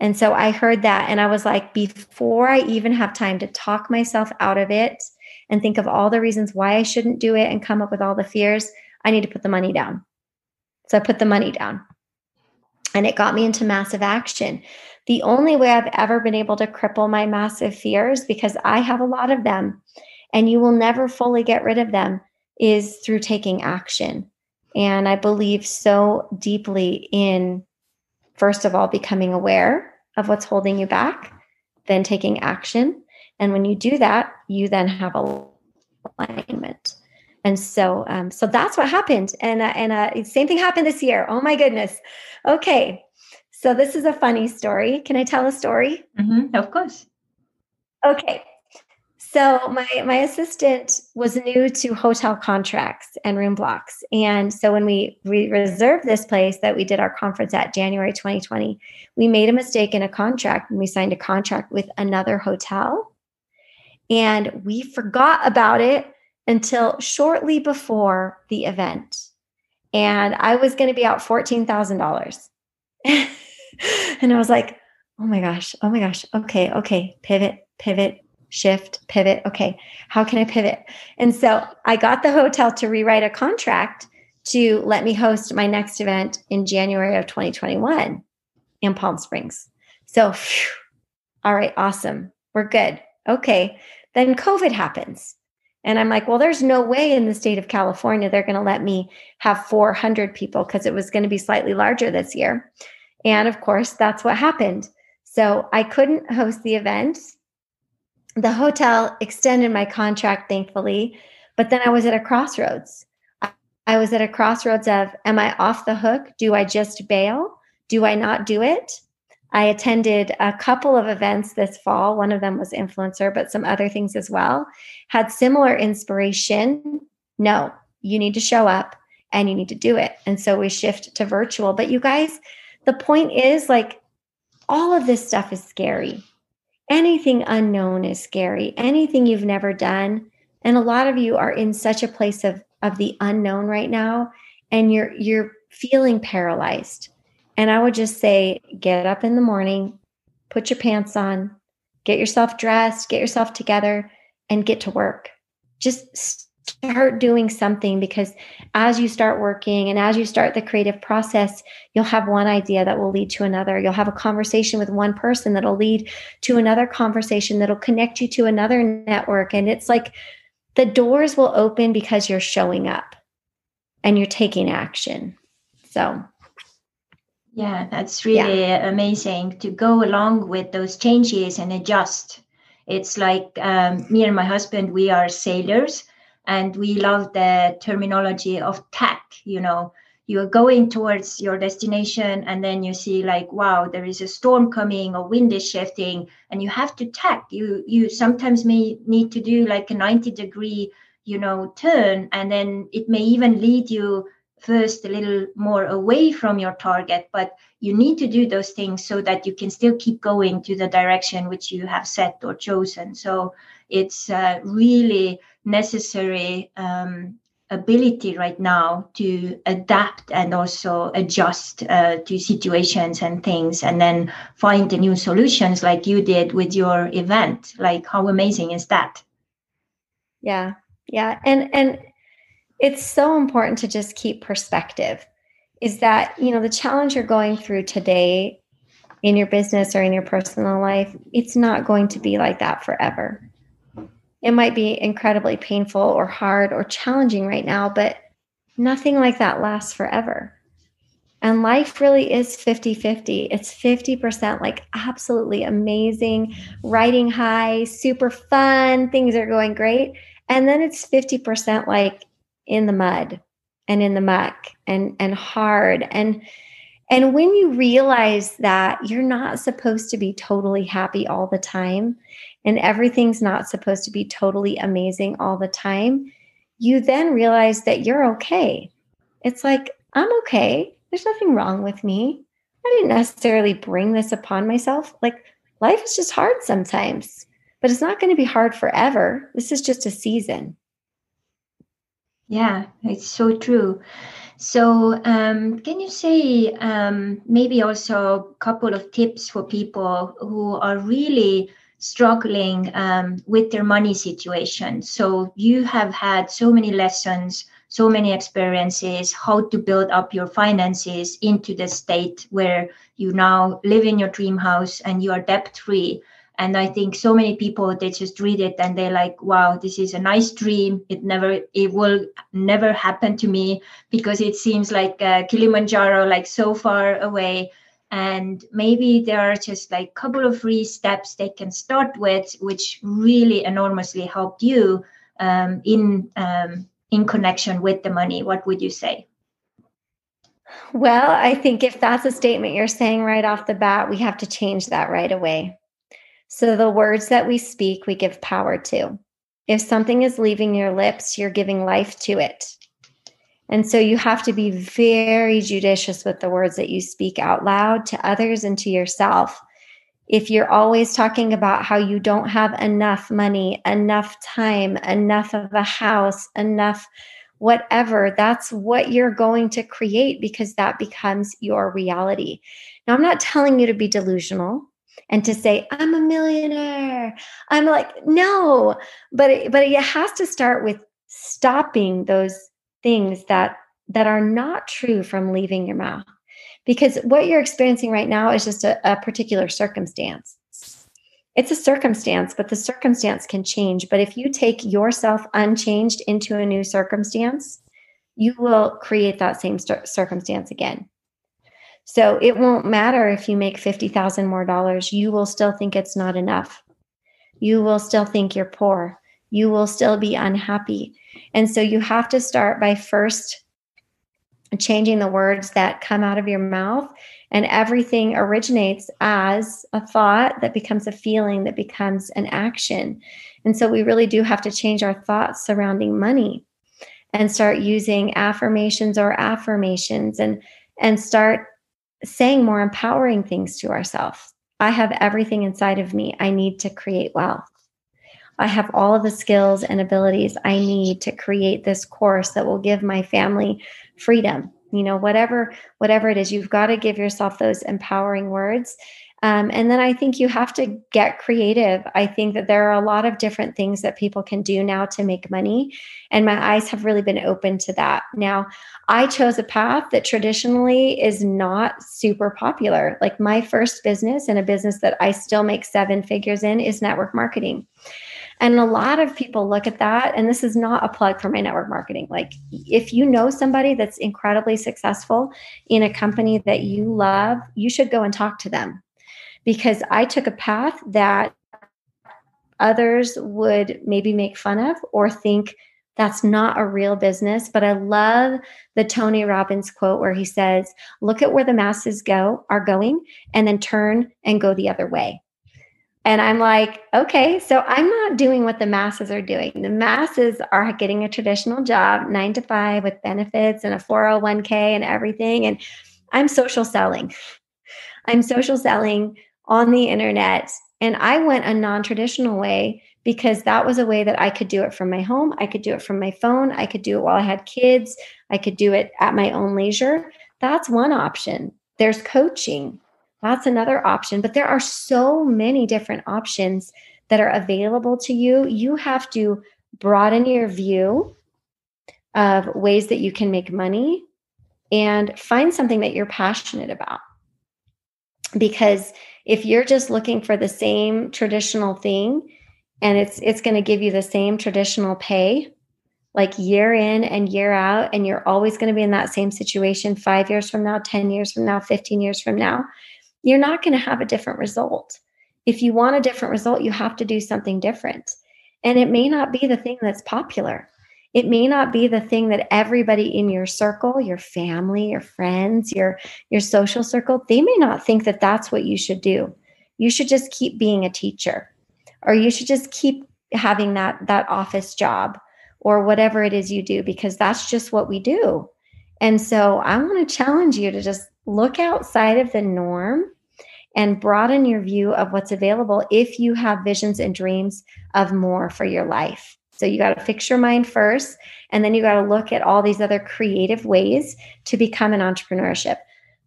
And so I heard that and I was like, before I even have time to talk myself out of it and think of all the reasons why I shouldn't do it and come up with all the fears, I need to put the money down. So I put the money down and it got me into massive action. The only way I've ever been able to cripple my massive fears, because I have a lot of them and you will never fully get rid of them, is through taking action. And I believe so deeply in, first of all, becoming aware of what's holding you back, then taking action. And when you do that, you then have alignment. And so, um, so that's what happened. And uh, and uh, same thing happened this year. Oh my goodness. Okay, so this is a funny story. Can I tell a story? Mm-hmm, of course. Okay. So my my assistant was new to hotel contracts and room blocks, and so when we we reserved this place that we did our conference at January 2020, we made a mistake in a contract and we signed a contract with another hotel, and we forgot about it until shortly before the event. And I was going to be out $14,000. (laughs) and I was like, oh my gosh, oh my gosh, okay, okay, pivot, pivot, shift, pivot. Okay, how can I pivot? And so I got the hotel to rewrite a contract to let me host my next event in January of 2021 in Palm Springs. So, phew, all right, awesome. We're good. Okay. Then COVID happens. And I'm like, well, there's no way in the state of California they're going to let me have 400 people because it was going to be slightly larger this year. And of course, that's what happened. So I couldn't host the event. The hotel extended my contract, thankfully, but then I was at a crossroads. I was at a crossroads of, am I off the hook? Do I just bail? Do I not do it? I attended a couple of events this fall. One of them was influencer, but some other things as well. Had similar inspiration. No, you need to show up and you need to do it. And so we shift to virtual. But you guys, the point is like all of this stuff is scary. Anything unknown is scary. Anything you've never done. And a lot of you are in such a place of of the unknown right now and you're you're feeling paralyzed and I would just say, get up in the morning, put your pants on, get yourself dressed, get yourself together, and get to work. Just start doing something because as you start working and as you start the creative process, you'll have one idea that will lead to another. You'll have a conversation with one person that'll lead to another conversation that'll connect you to another network. And it's like the doors will open because you're showing up and you're taking action. So yeah, that's really yeah. amazing to go along with those changes and adjust. It's like um, me and my husband, we are sailors and we love the terminology of tack. You know, you're going towards your destination and then you see like, wow, there is a storm coming or wind is shifting and you have to tack. You, you sometimes may need to do like a 90 degree, you know, turn and then it may even lead you first a little more away from your target but you need to do those things so that you can still keep going to the direction which you have set or chosen so it's uh, really necessary um, ability right now to adapt and also adjust uh, to situations and things and then find the new solutions like you did with your event. Like how amazing is that? Yeah. Yeah. And and it's so important to just keep perspective. Is that you know the challenge you're going through today in your business or in your personal life it's not going to be like that forever it might be incredibly painful or hard or challenging right now but nothing like that lasts forever and life really is 50 50. It's 50% like absolutely amazing, riding high, super fun, things are going great. And then it's 50% like in the mud and in the muck and and hard and and when you realize that you're not supposed to be totally happy all the time and everything's not supposed to be totally amazing all the time, you then realize that you're okay. It's like, I'm okay. There's nothing wrong with me. I didn't necessarily bring this upon myself. Like, life is just hard sometimes, but it's not going to be hard forever. This is just a season. Yeah, it's so true. So, um, can you say um, maybe also a couple of tips for people who are really struggling um, with their money situation? So, you have had so many lessons, so many experiences, how to build up your finances into the state where you now live in your dream house and you are debt free and i think so many people they just read it and they're like wow this is a nice dream. It never it will never happen to me because it seems like uh, kilimanjaro like so far away and maybe there are just like a couple of free steps they can start with which really enormously helped you um, in um, in connection with the money what would you say well i think if that's a statement you're saying right off the bat we have to change that right away so the words that we speak, we give power to. If something is leaving your lips, you're giving life to it. And so you have to be very judicious with the words that you speak out loud to others and to yourself. If you're always talking about how you don't have enough money, enough time, enough of a house, enough whatever, that's what you're going to create because that becomes your reality. Now, I'm not telling you to be delusional and to say i'm a millionaire i'm like no but it, but it has to start with stopping those things that that are not true from leaving your mouth because what you're experiencing right now is just a, a particular circumstance it's a circumstance but the circumstance can change but if you take yourself unchanged into a new circumstance you will create that same circumstance again so it won't matter if you make 50,000 more dollars, you will still think it's not enough. You will still think you're poor. You will still be unhappy. And so you have to start by first changing the words that come out of your mouth and everything originates as a thought that becomes a feeling that becomes an action. And so we really do have to change our thoughts surrounding money and start using affirmations or affirmations and and start saying more empowering things to ourselves. I have everything inside of me I need to create wealth. I have all of the skills and abilities I need to create this course that will give my family freedom. You know, whatever whatever it is, you've got to give yourself those empowering words um, and then I think you have to get creative. I think that there are a lot of different things that people can do now to make money. And my eyes have really been open to that. Now, I chose a path that traditionally is not super popular. Like my first business and a business that I still make seven figures in is network marketing. And a lot of people look at that, and this is not a plug for my network marketing. Like, if you know somebody that's incredibly successful in a company that you love, you should go and talk to them because I took a path that others would maybe make fun of or think that's not a real business. But I love the Tony Robbins quote where he says, Look at where the masses go, are going, and then turn and go the other way. And I'm like, okay, so I'm not doing what the masses are doing. The masses are getting a traditional job, nine to five with benefits and a 401k and everything. And I'm social selling. I'm social selling on the internet. And I went a non traditional way because that was a way that I could do it from my home. I could do it from my phone. I could do it while I had kids. I could do it at my own leisure. That's one option. There's coaching. That's another option. But there are so many different options that are available to you. You have to broaden your view of ways that you can make money and find something that you're passionate about. Because if you're just looking for the same traditional thing and it's it's going to give you the same traditional pay like year in and year out and you're always going to be in that same situation 5 years from now 10 years from now 15 years from now you're not going to have a different result if you want a different result you have to do something different And it may not be the thing that's popular. It may not be the thing that everybody in your circle, your family, your friends, your your social circle, they may not think that that's what you should do. You should just keep being a teacher or you should just keep having that that office job or whatever it is you do because that's just what we do. And so I want to challenge you to just look outside of the norm and broaden your view of what's available if you have visions and dreams of more for your life. So you got to fix your mind first, and then you got to look at all these other creative ways to become an entrepreneurship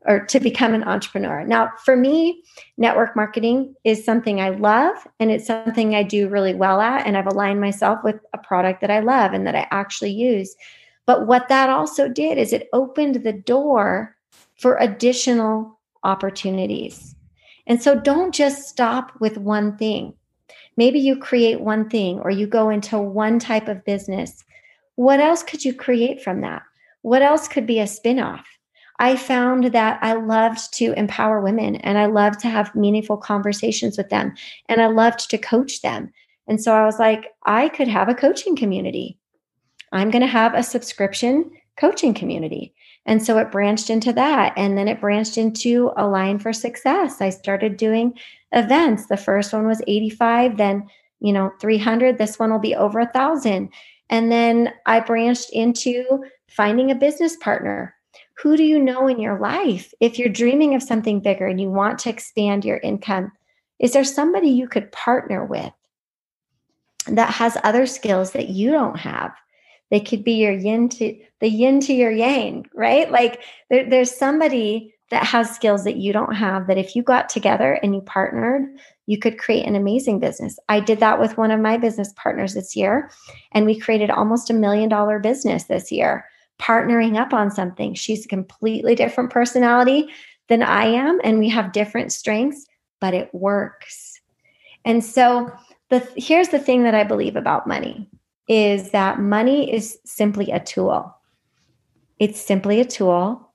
or to become an entrepreneur. Now, for me, network marketing is something I love and it's something I do really well at. And I've aligned myself with a product that I love and that I actually use. But what that also did is it opened the door for additional opportunities. And so don't just stop with one thing. Maybe you create one thing or you go into one type of business. What else could you create from that? What else could be a spin-off? I found that I loved to empower women and I loved to have meaningful conversations with them and I loved to coach them. And so I was like, I could have a coaching community. I'm going to have a subscription coaching community. And so it branched into that. And then it branched into Align for Success. I started doing events. The first one was 85, then, you know, 300. This one will be over a thousand. And then I branched into finding a business partner who do you know in your life? If you're dreaming of something bigger and you want to expand your income, is there somebody you could partner with that has other skills that you don't have? They could be your yin to the yin to your yang, right? Like there, there's somebody that has skills that you don't have that if you got together and you partnered, you could create an amazing business. I did that with one of my business partners this year, and we created almost a million dollar business this year partnering up on something. She's a completely different personality than I am, and we have different strengths, but it works. And so, the here's the thing that I believe about money is that money is simply a tool. It's simply a tool.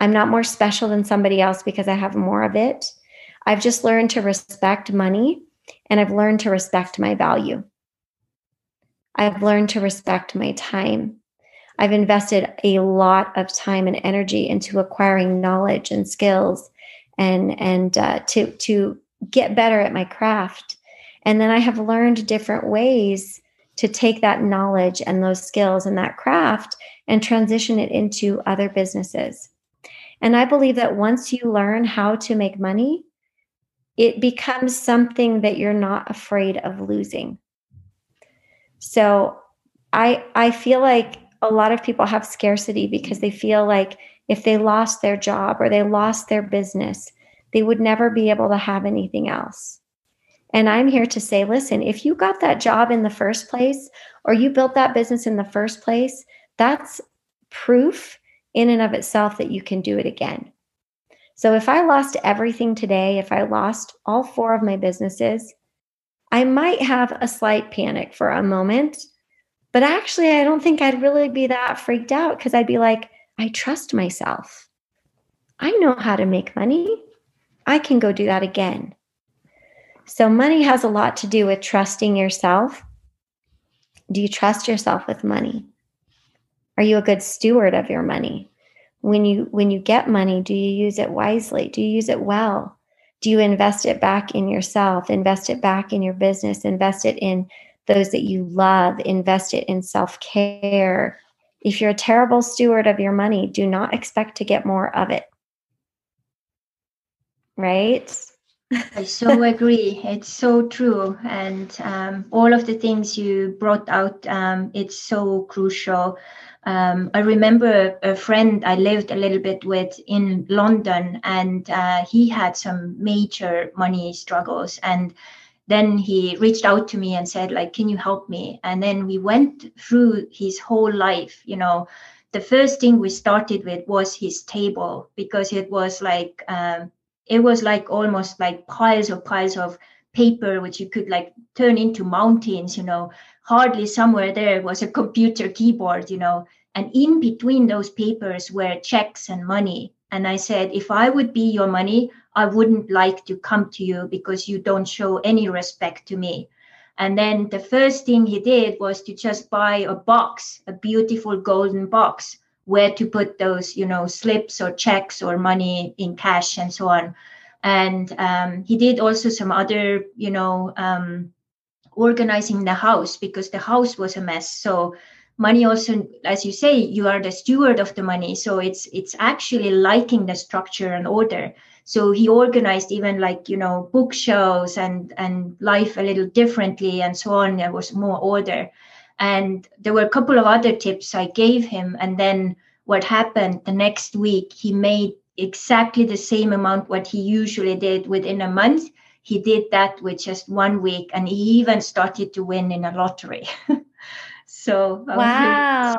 I'm not more special than somebody else because I have more of it. I've just learned to respect money and I've learned to respect my value. I've learned to respect my time. I've invested a lot of time and energy into acquiring knowledge and skills and and uh, to to get better at my craft. And then I have learned different ways to take that knowledge and those skills and that craft and transition it into other businesses. And I believe that once you learn how to make money, it becomes something that you're not afraid of losing. So I I feel like a lot of people have scarcity because they feel like if they lost their job or they lost their business, they would never be able to have anything else. And I'm here to say, listen, if you got that job in the first place or you built that business in the first place, that's proof in and of itself that you can do it again. So if I lost everything today, if I lost all four of my businesses, I might have a slight panic for a moment but actually, I don't think I'd really be that freaked out because I'd be like, I trust myself. I know how to make money. I can go do that again. So, money has a lot to do with trusting yourself. Do you trust yourself with money? Are you a good steward of your money? When you when you get money, do you use it wisely? Do you use it well? Do you invest it back in yourself? Invest it back in your business? Invest it in those that you love, invest it in self care. If you're a terrible steward of your money, do not expect to get more of it. Right? I so agree. It's so true. And um, all of the things you brought out, um, it's so crucial. Um, I remember a friend I lived a little bit with in London, and uh, he had some major money struggles. And then he reached out to me and said like can you help me and then we went through his whole life you know the first thing we started with was his table because it was like um, it was like almost like piles of piles of paper which you could like turn into mountains you know. Hardly somewhere there was a computer keyboard you know. And in between those papers were checks and money. And i said if i would be your money I wouldn't like to come to you because you don't show any respect to me. And then the first thing he did was to just buy a box, a beautiful golden box, where to put those, you know, slips or checks or money in cash and so on. And um, he did also some other, you know, um, organizing the house because the house was a mess. So money also, as you say, you are the steward of the money. So it's it's actually liking the structure and order so he organized even like you know book shows and and life a little differently and so on there was more order and there were a couple of other tips i gave him. And then what happened the next week he made exactly the same amount what he usually did within a month. He did that with just one week and he even started to win in a lottery. (laughs) So wow.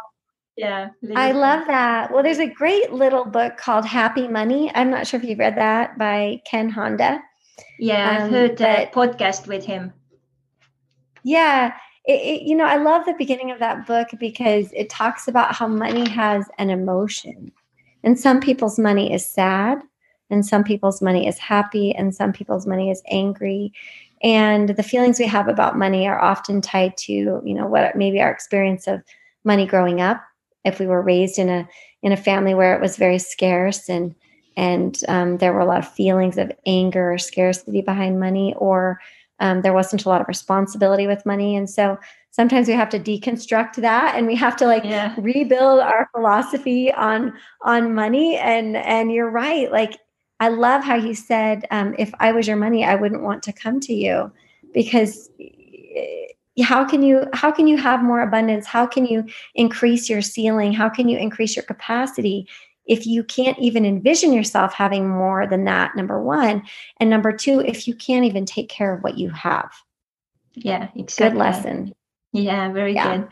yeah i love that. Well there's a great little book called happy money. I'm not sure if you've read that by ken honda. Yeah i've um, heard a podcast with him. Yeah it, it, you know i love the beginning of that book because it talks about how money has an emotion. And some people's money is sad and some people's money is happy and some people's money is angry. And the feelings we have about money are often tied to you know what maybe our experience of money growing up. If we were raised in a in a family where it was very scarce and and um, there were a lot of feelings of anger or scarcity behind money or um, there wasn't a lot of responsibility with money. And so sometimes we have to deconstruct that and we have to like yeah. rebuild our philosophy on on money. And and you're right. Like i love how you said um, if i was your money i wouldn't want to come to you because how can you how can you have more abundance? How can you increase your ceiling? How can you increase your capacity if you can't even envision yourself having more than that number one. And number two if you can't even take care of what you have. Yeah exactly. good lesson. Yeah very yeah. good.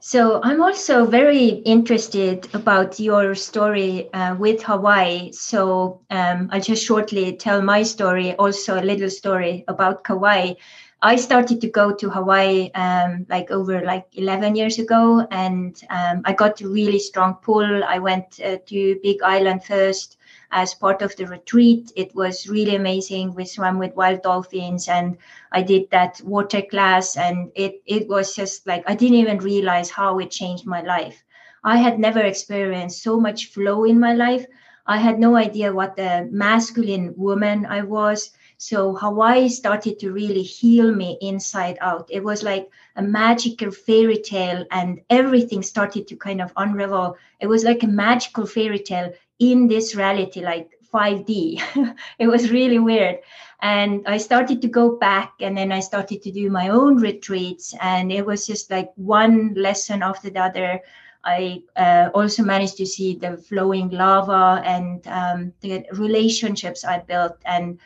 So i'm also very interested about your story uh, with hawaii. So um, i'll just shortly tell my story also a little story about kauai I started to go to Hawaii um, like over like 11 years ago, and um, I got a really strong pull. I went uh, to Big Island first as part of the retreat. It was really amazing. We swam with wild dolphins, and I did that water class, and it it was just like I didn't even realize how it changed my life. I had never experienced so much flow in my life. I had no idea what the masculine woman I was so Hawaii started to really heal me inside out. It was like a magical fairy tale, and everything started to kind of unravel. It was like a magical fairy tale in this reality, like 5D. (laughs) it was really weird. And I started to go back, and then I started to do my own retreats, and it was just like one lesson after the other. I uh, also managed to see the flowing lava and um, the relationships I built and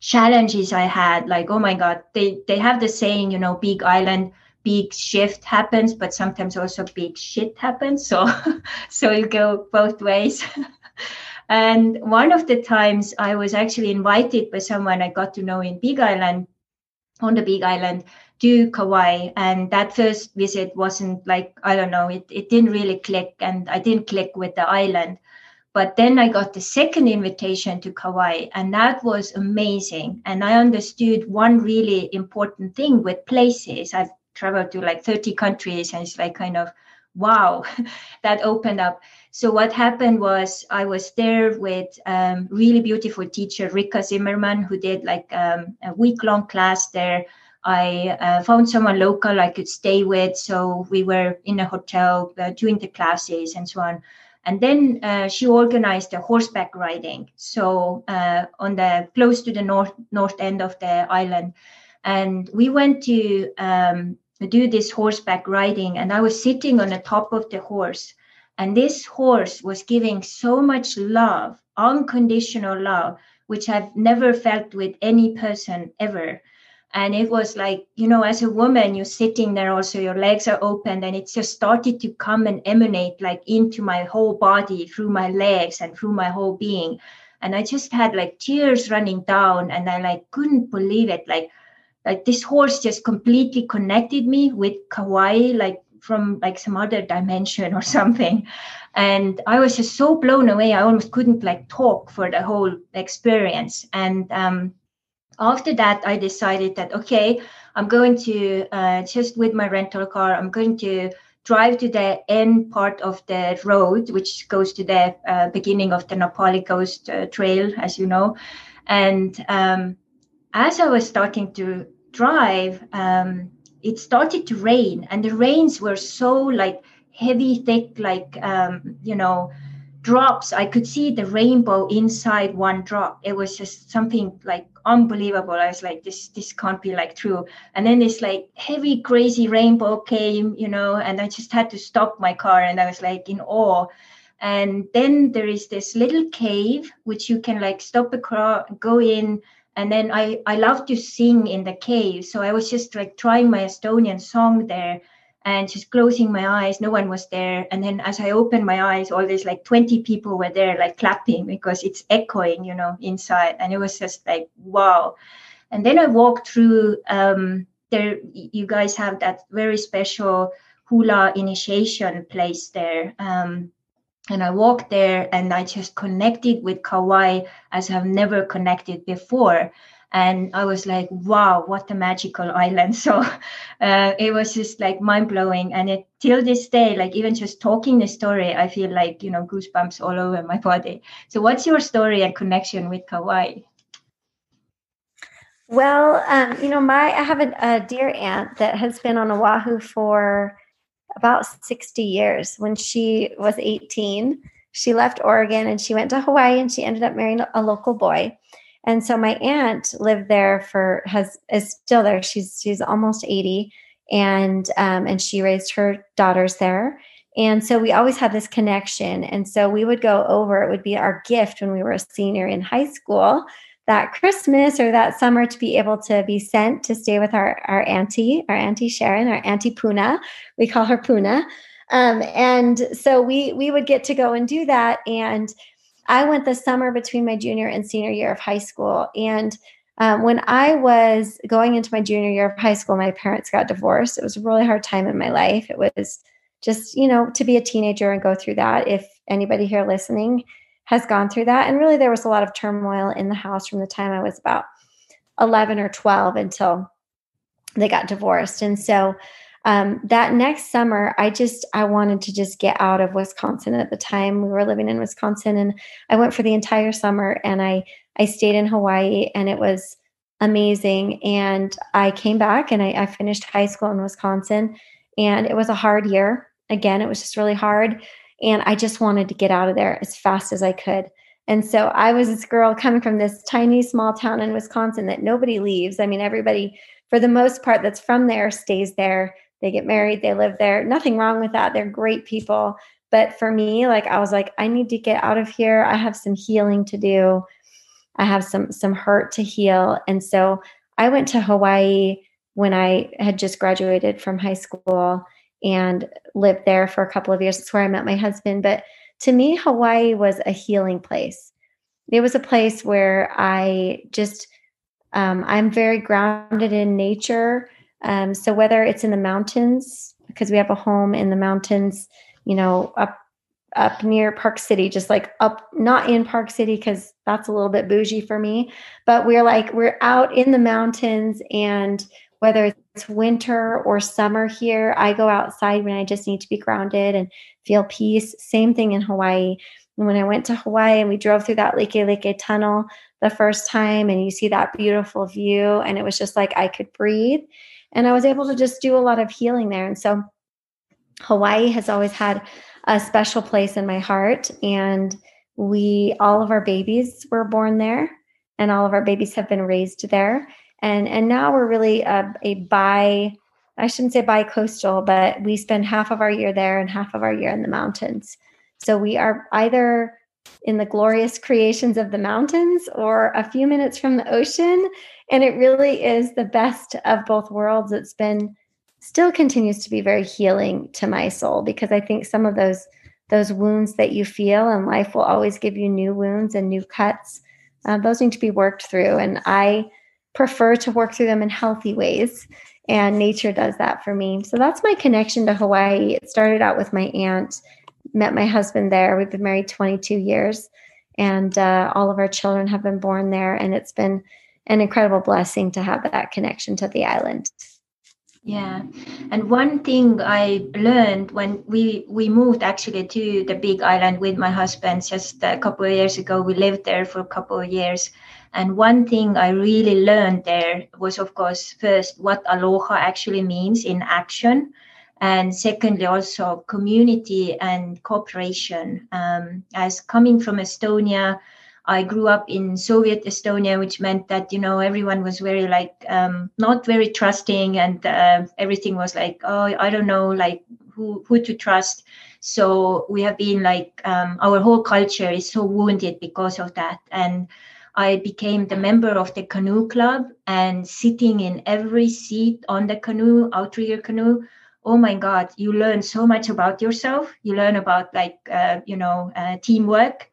challenges I had, like, oh my God, they, they have the saying, you know, big island, big shift happens, but sometimes also big shit happens. So, (laughs) so you go both ways. (laughs) and one of the times I was actually invited by someone I got to know in Big Island, on the Big Island, to Kauai. And that first visit wasn't like, I don't know, it, it didn't really click and I didn't click with the island. But then I got the second invitation to Kauai, and that was amazing. And I understood one really important thing with places. I've traveled to like 30 countries, and it's like kind of wow, (laughs) that opened up. So what happened was I was there with um, really beautiful teacher Rikka Zimmerman, who did like um, a week long class there. I uh, found someone local I could stay with, so we were in a hotel uh, doing the classes and so on. And then uh, she organized a horseback riding. So uh, on the close to the north north end of the island, and we went to um, do this horseback riding. And I was sitting on the top of the horse, and this horse was giving so much love, unconditional love, which I've never felt with any person ever and it was like you know as a woman you're sitting there also your legs are open and it just started to come and emanate like into my whole body through my legs and through my whole being. And i just had like tears running down and i like couldn't believe it. Like like this horse just completely connected me with kauai like from like some other dimension or (laughs) something. And i was just so blown away i almost couldn't like talk for the whole experience. And um after that, I decided that, okay, I'm going to uh, just with my rental car, I'm going to drive to the end part of the road, which goes to the uh, beginning of the Na Pali Coast uh, Trail, as you know. And um, as I was starting to drive, um, it started to rain, and the rains were so like heavy, thick, like um, you know, drops. I could see the rainbow inside one drop. It was just something like unbelievable. I was like, this this can't be like true. And then this like heavy, crazy rainbow came, you know, and I just had to stop my car, and I was like in awe. And then there is this little cave which you can like stop the car, go in, and then I I love to sing in the cave. So I was just like trying my Estonian song there and just closing my eyes no one was there. And then as i opened my eyes all these like 20 people were there like clapping because it's echoing you know inside. And it was just like wow. And then i walked through um there you guys have that very special hula initiation place there. Um and I walked there and I just connected with Kauai as I've never connected before and i was like wow what a magical island. (laughs) So uh, it was just like mind-blowing. And it till this day like even just talking the story i feel like you know goosebumps all over my body. So what's your story and connection with kauai well um, you know my i have a, a dear aunt that has been on oahu for about 60 years. When she was 18 she left oregon and she went to hawaii and she ended up marrying a local boy and so my aunt lived there for has is still there. She's she's almost 80 and um, and she raised her daughters there. And so we always had this connection. And so we would go over, it would be our gift when we were a senior in high school that Christmas or that summer to be able to be sent to stay with our, our auntie, our auntie Sharon, our auntie Puna. We call her Puna. Um, and so we we would get to go and do that. And I went the summer between my junior and senior year of high school. And um, when I was going into my junior year of high school, my parents got divorced. It was a really hard time in my life. It was just, you know, to be a teenager and go through that. If anybody here listening has gone through that. And really, there was a lot of turmoil in the house from the time I was about 11 or 12 until they got divorced. And so um, that next summer i just i wanted to just get out of wisconsin at the time. We were living in wisconsin and i went for the entire summer and i i stayed in hawaii and it was amazing. And i came back and I, I finished high school in wisconsin and it was a hard year. Again it was just really hard and i just wanted to get out of there as fast as i could. And so I was this girl coming from this tiny small town in Wisconsin that nobody leaves. I mean, everybody, for the most part, that's from there stays there they get married, they live there. Nothing wrong with that. They're great people. But for me, like I was like, I need to get out of here. I have some healing to do. I have some some hurt to heal. And so I went to Hawaii when I had just graduated from high school and lived there for a couple of years. That's where I met my husband. But to me, Hawaii was a healing place. It was a place where I just, um, I'm very grounded in nature. Um, so whether it's in the mountains, because we have a home in the mountains, you know, up up near Park City, just like up, not in Park City because that's a little bit bougie for me, but we're like we're out in the mountains, and whether it's winter or summer here, I go outside when I just need to be grounded and feel peace. Same thing in Hawaii. And when I went to Hawaii and we drove through that Likelike tunnel the first time, and you see that beautiful view, and it was just like I could breathe and I was able to just do a lot of healing there. And so Hawaii has always had a special place in my heart. And we, all of our babies were born there, and all of our babies have been raised there. And, and now we're really a, a bi, I shouldn't say bi coastal, but we spend half of our year there and half of our year in the mountains. So we are either in the glorious creations of the mountains or a few minutes from the ocean. And it really is the best of both worlds. It's been still continues to be very healing to my soul because I think some of those those wounds that you feel and life will always give you new wounds and new cuts. Uh, those need to be worked through. And I prefer to work through them in healthy ways. And nature does that for me. So that's my connection to Hawaii. It started out with my aunt met my husband there. We've been married 22 years, and uh, all of our children have been born there. And it's been an incredible blessing to have that connection to the island. Yeah, and one thing I learned when we we moved actually to the Big Island with my husband just a couple of years ago. We lived there for a couple of years, and one thing I really learned there was, of course, first what aloha actually means in action, and secondly also community and cooperation. Um, as coming from Estonia I grew up in Soviet Estonia, which meant that you know everyone was very like um, not very trusting, and uh, everything was like, oh, I don't know, like who who to trust. So we have been like um, our whole culture is so wounded because of that, and I became the member of the canoe club and sitting in every seat on the canoe, outrigger canoe. Oh my God, you learn so much about yourself. You learn about like uh, you know uh, teamwork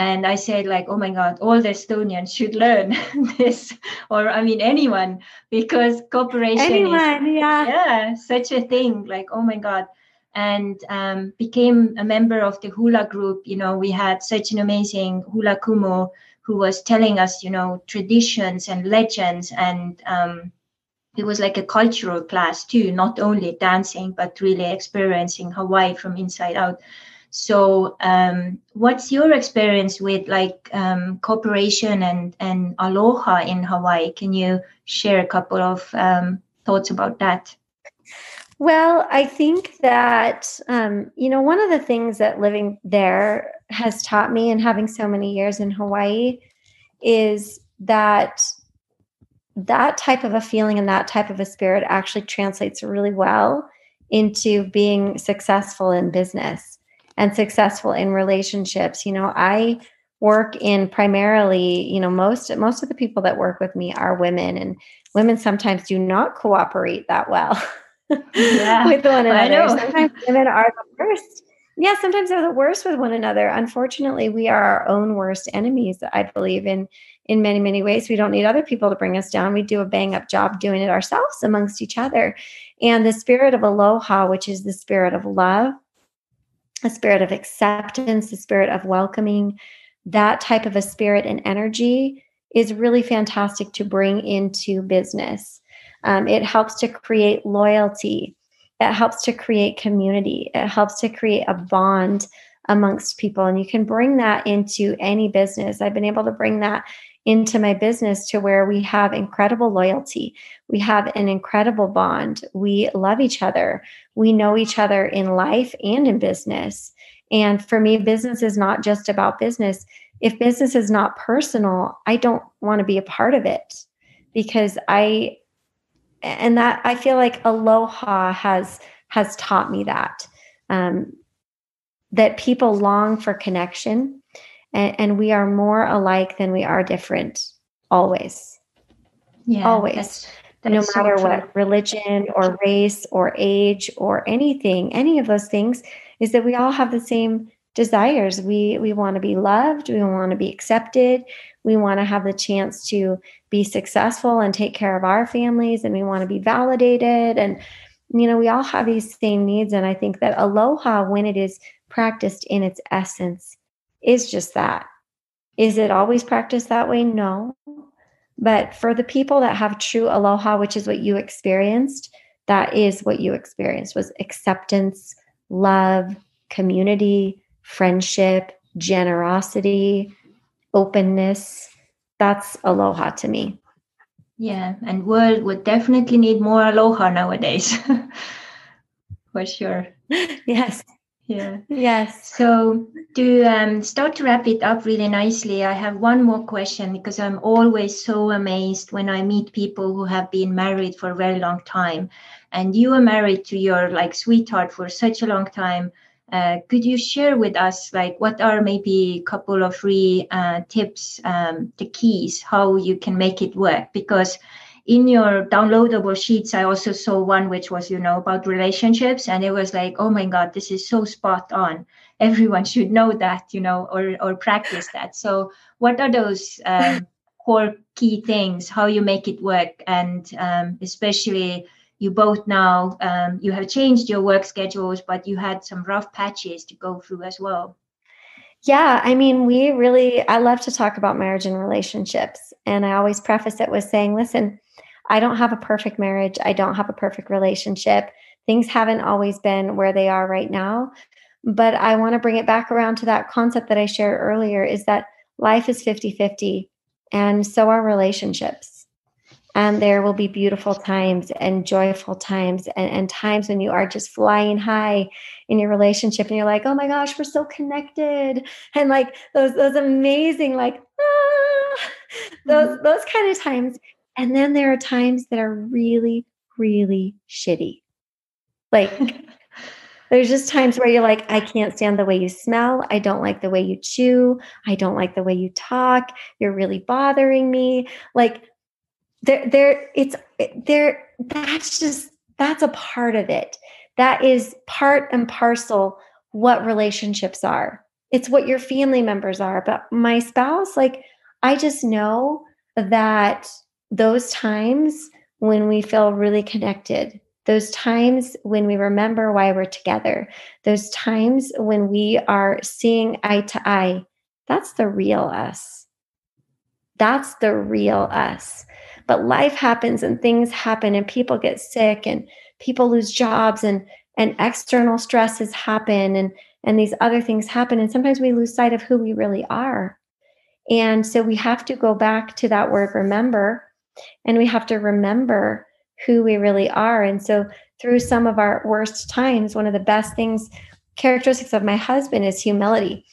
and i said like oh my god all the estonians should learn (laughs) this or i mean anyone because cooperation anyone, is yeah. yeah such a thing like oh my god. And um, became a member of the hula group. You know we had such an amazing hula kumu who was telling us you know traditions and legends. And um, it was like a cultural class too not only dancing but really experiencing hawaii from inside out so, um, what's your experience with like um, cooperation and and aloha in Hawaii? Can you share a couple of um, thoughts about that? Well, I think that um, you know one of the things that living there has taught me, and having so many years in Hawaii, is that that type of a feeling and that type of a spirit actually translates really well into being successful in business and successful in relationships. You know, I work in primarily, you know, most most of the people that work with me are women and women sometimes do not cooperate that well yeah, (laughs) with one another. Sometimes women are the worst. Yeah, sometimes they're the worst with one another. Unfortunately, we are our own worst enemies, I believe, in in many, many ways. We don't need other people to bring us down. We do a bang up job doing it ourselves amongst each other. And the spirit of aloha, which is the spirit of love, a spirit of acceptance, a spirit of welcoming, that type of a spirit and energy is really fantastic to bring into business. Um, it helps to create loyalty. It helps to create community. It helps to create a bond amongst people. And you can bring that into any business. I've been able to bring that into my business to where we have incredible loyalty. We have an incredible bond. We love each other. We know each other in life and in business. And for me, business is not just about business. If business is not personal, I don't want to be a part of it because I, and that I feel like Aloha has has taught me that um, that people long for connection and, and we are more alike than we are different always. Yeah always. that's, no matter so what religion or race or age or anything any of those things is that we all have the same desires. We we want to be loved we want to be accepted we want to have the chance to be successful and take care of our families and we want to be validated and you know we all have these same needs and i think that aloha when it is practiced in its essence is just that. Is it always practiced that way? No. But for the people that have true aloha, which is what you experienced, that is what you experienced was acceptance, love, community, friendship, generosity, openness. That's aloha to me. Yeah, and world would definitely need more aloha nowadays. (laughs) For sure. (laughs) Yes yeah. Yes. So to um, start to wrap it up really nicely i have one more question because i'm always so amazed when i meet people who have been married for a very long time. And you are married to your like sweetheart for such a long time. Uh, could you share with us like what are maybe a couple of free uh, tips um, the keys how you can make it work? Because in your downloadable sheets, I also saw one which was, you know, about relationships. And it was like, oh my God, this is so spot on. Everyone (laughs) should know that, you know, or, or practice that. So, what are those um, (laughs) core key things, how you make it work? And um, especially, you both now, um, you have changed your work schedules, but you had some rough patches to go through as well. Yeah, I mean, we really, I love to talk about marriage and relationships. And I always preface it with saying, listen, I don't have a perfect marriage. I don't have a perfect relationship. Things haven't always been where they are right now. But I want to bring it back around to that concept that I shared earlier is that life is 50 50, and so are relationships. And there will be beautiful times and joyful times and, and times when you are just flying high in your relationship and you're like, oh my gosh, we're so connected. And like those those amazing, like, ah, those mm-hmm. those kind of times. And then there are times that are really, really shitty. Like (laughs) there's just times where you're like, I can't stand the way you smell. I don't like the way you chew. I don't like the way you talk. You're really bothering me. Like there there it's there that's just that's a part of it that is part and parcel what relationships are it's what your family members are but my spouse like i just know that those times when we feel really connected those times when we remember why we're together those times when we are seeing eye to eye that's the real us. That's the real us. But life happens and things happen and people get sick and people lose jobs and and external stresses happen and and these other things happen. And sometimes we lose sight of who we really are. And so we have to go back to that word remember and we have to remember who we really are and so through some of our worst times one of the best things characteristics of my husband is humility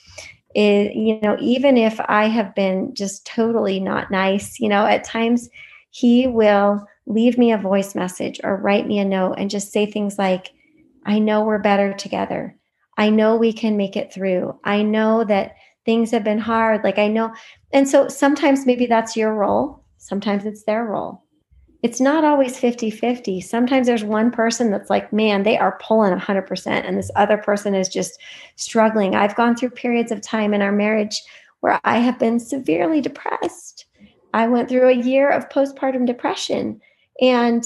is you know even if i have been just totally not nice you know at times he will leave me a voice message or write me a note and just say things like, I know we're better together. I know we can make it through. I know that things have been hard. Like, I know. And so sometimes maybe that's your role, sometimes it's their role. It's not always 50 50. Sometimes there's one person that's like, man, they are pulling 100%, and this other person is just struggling. I've gone through periods of time in our marriage where I have been severely depressed I went through a year of postpartum depression and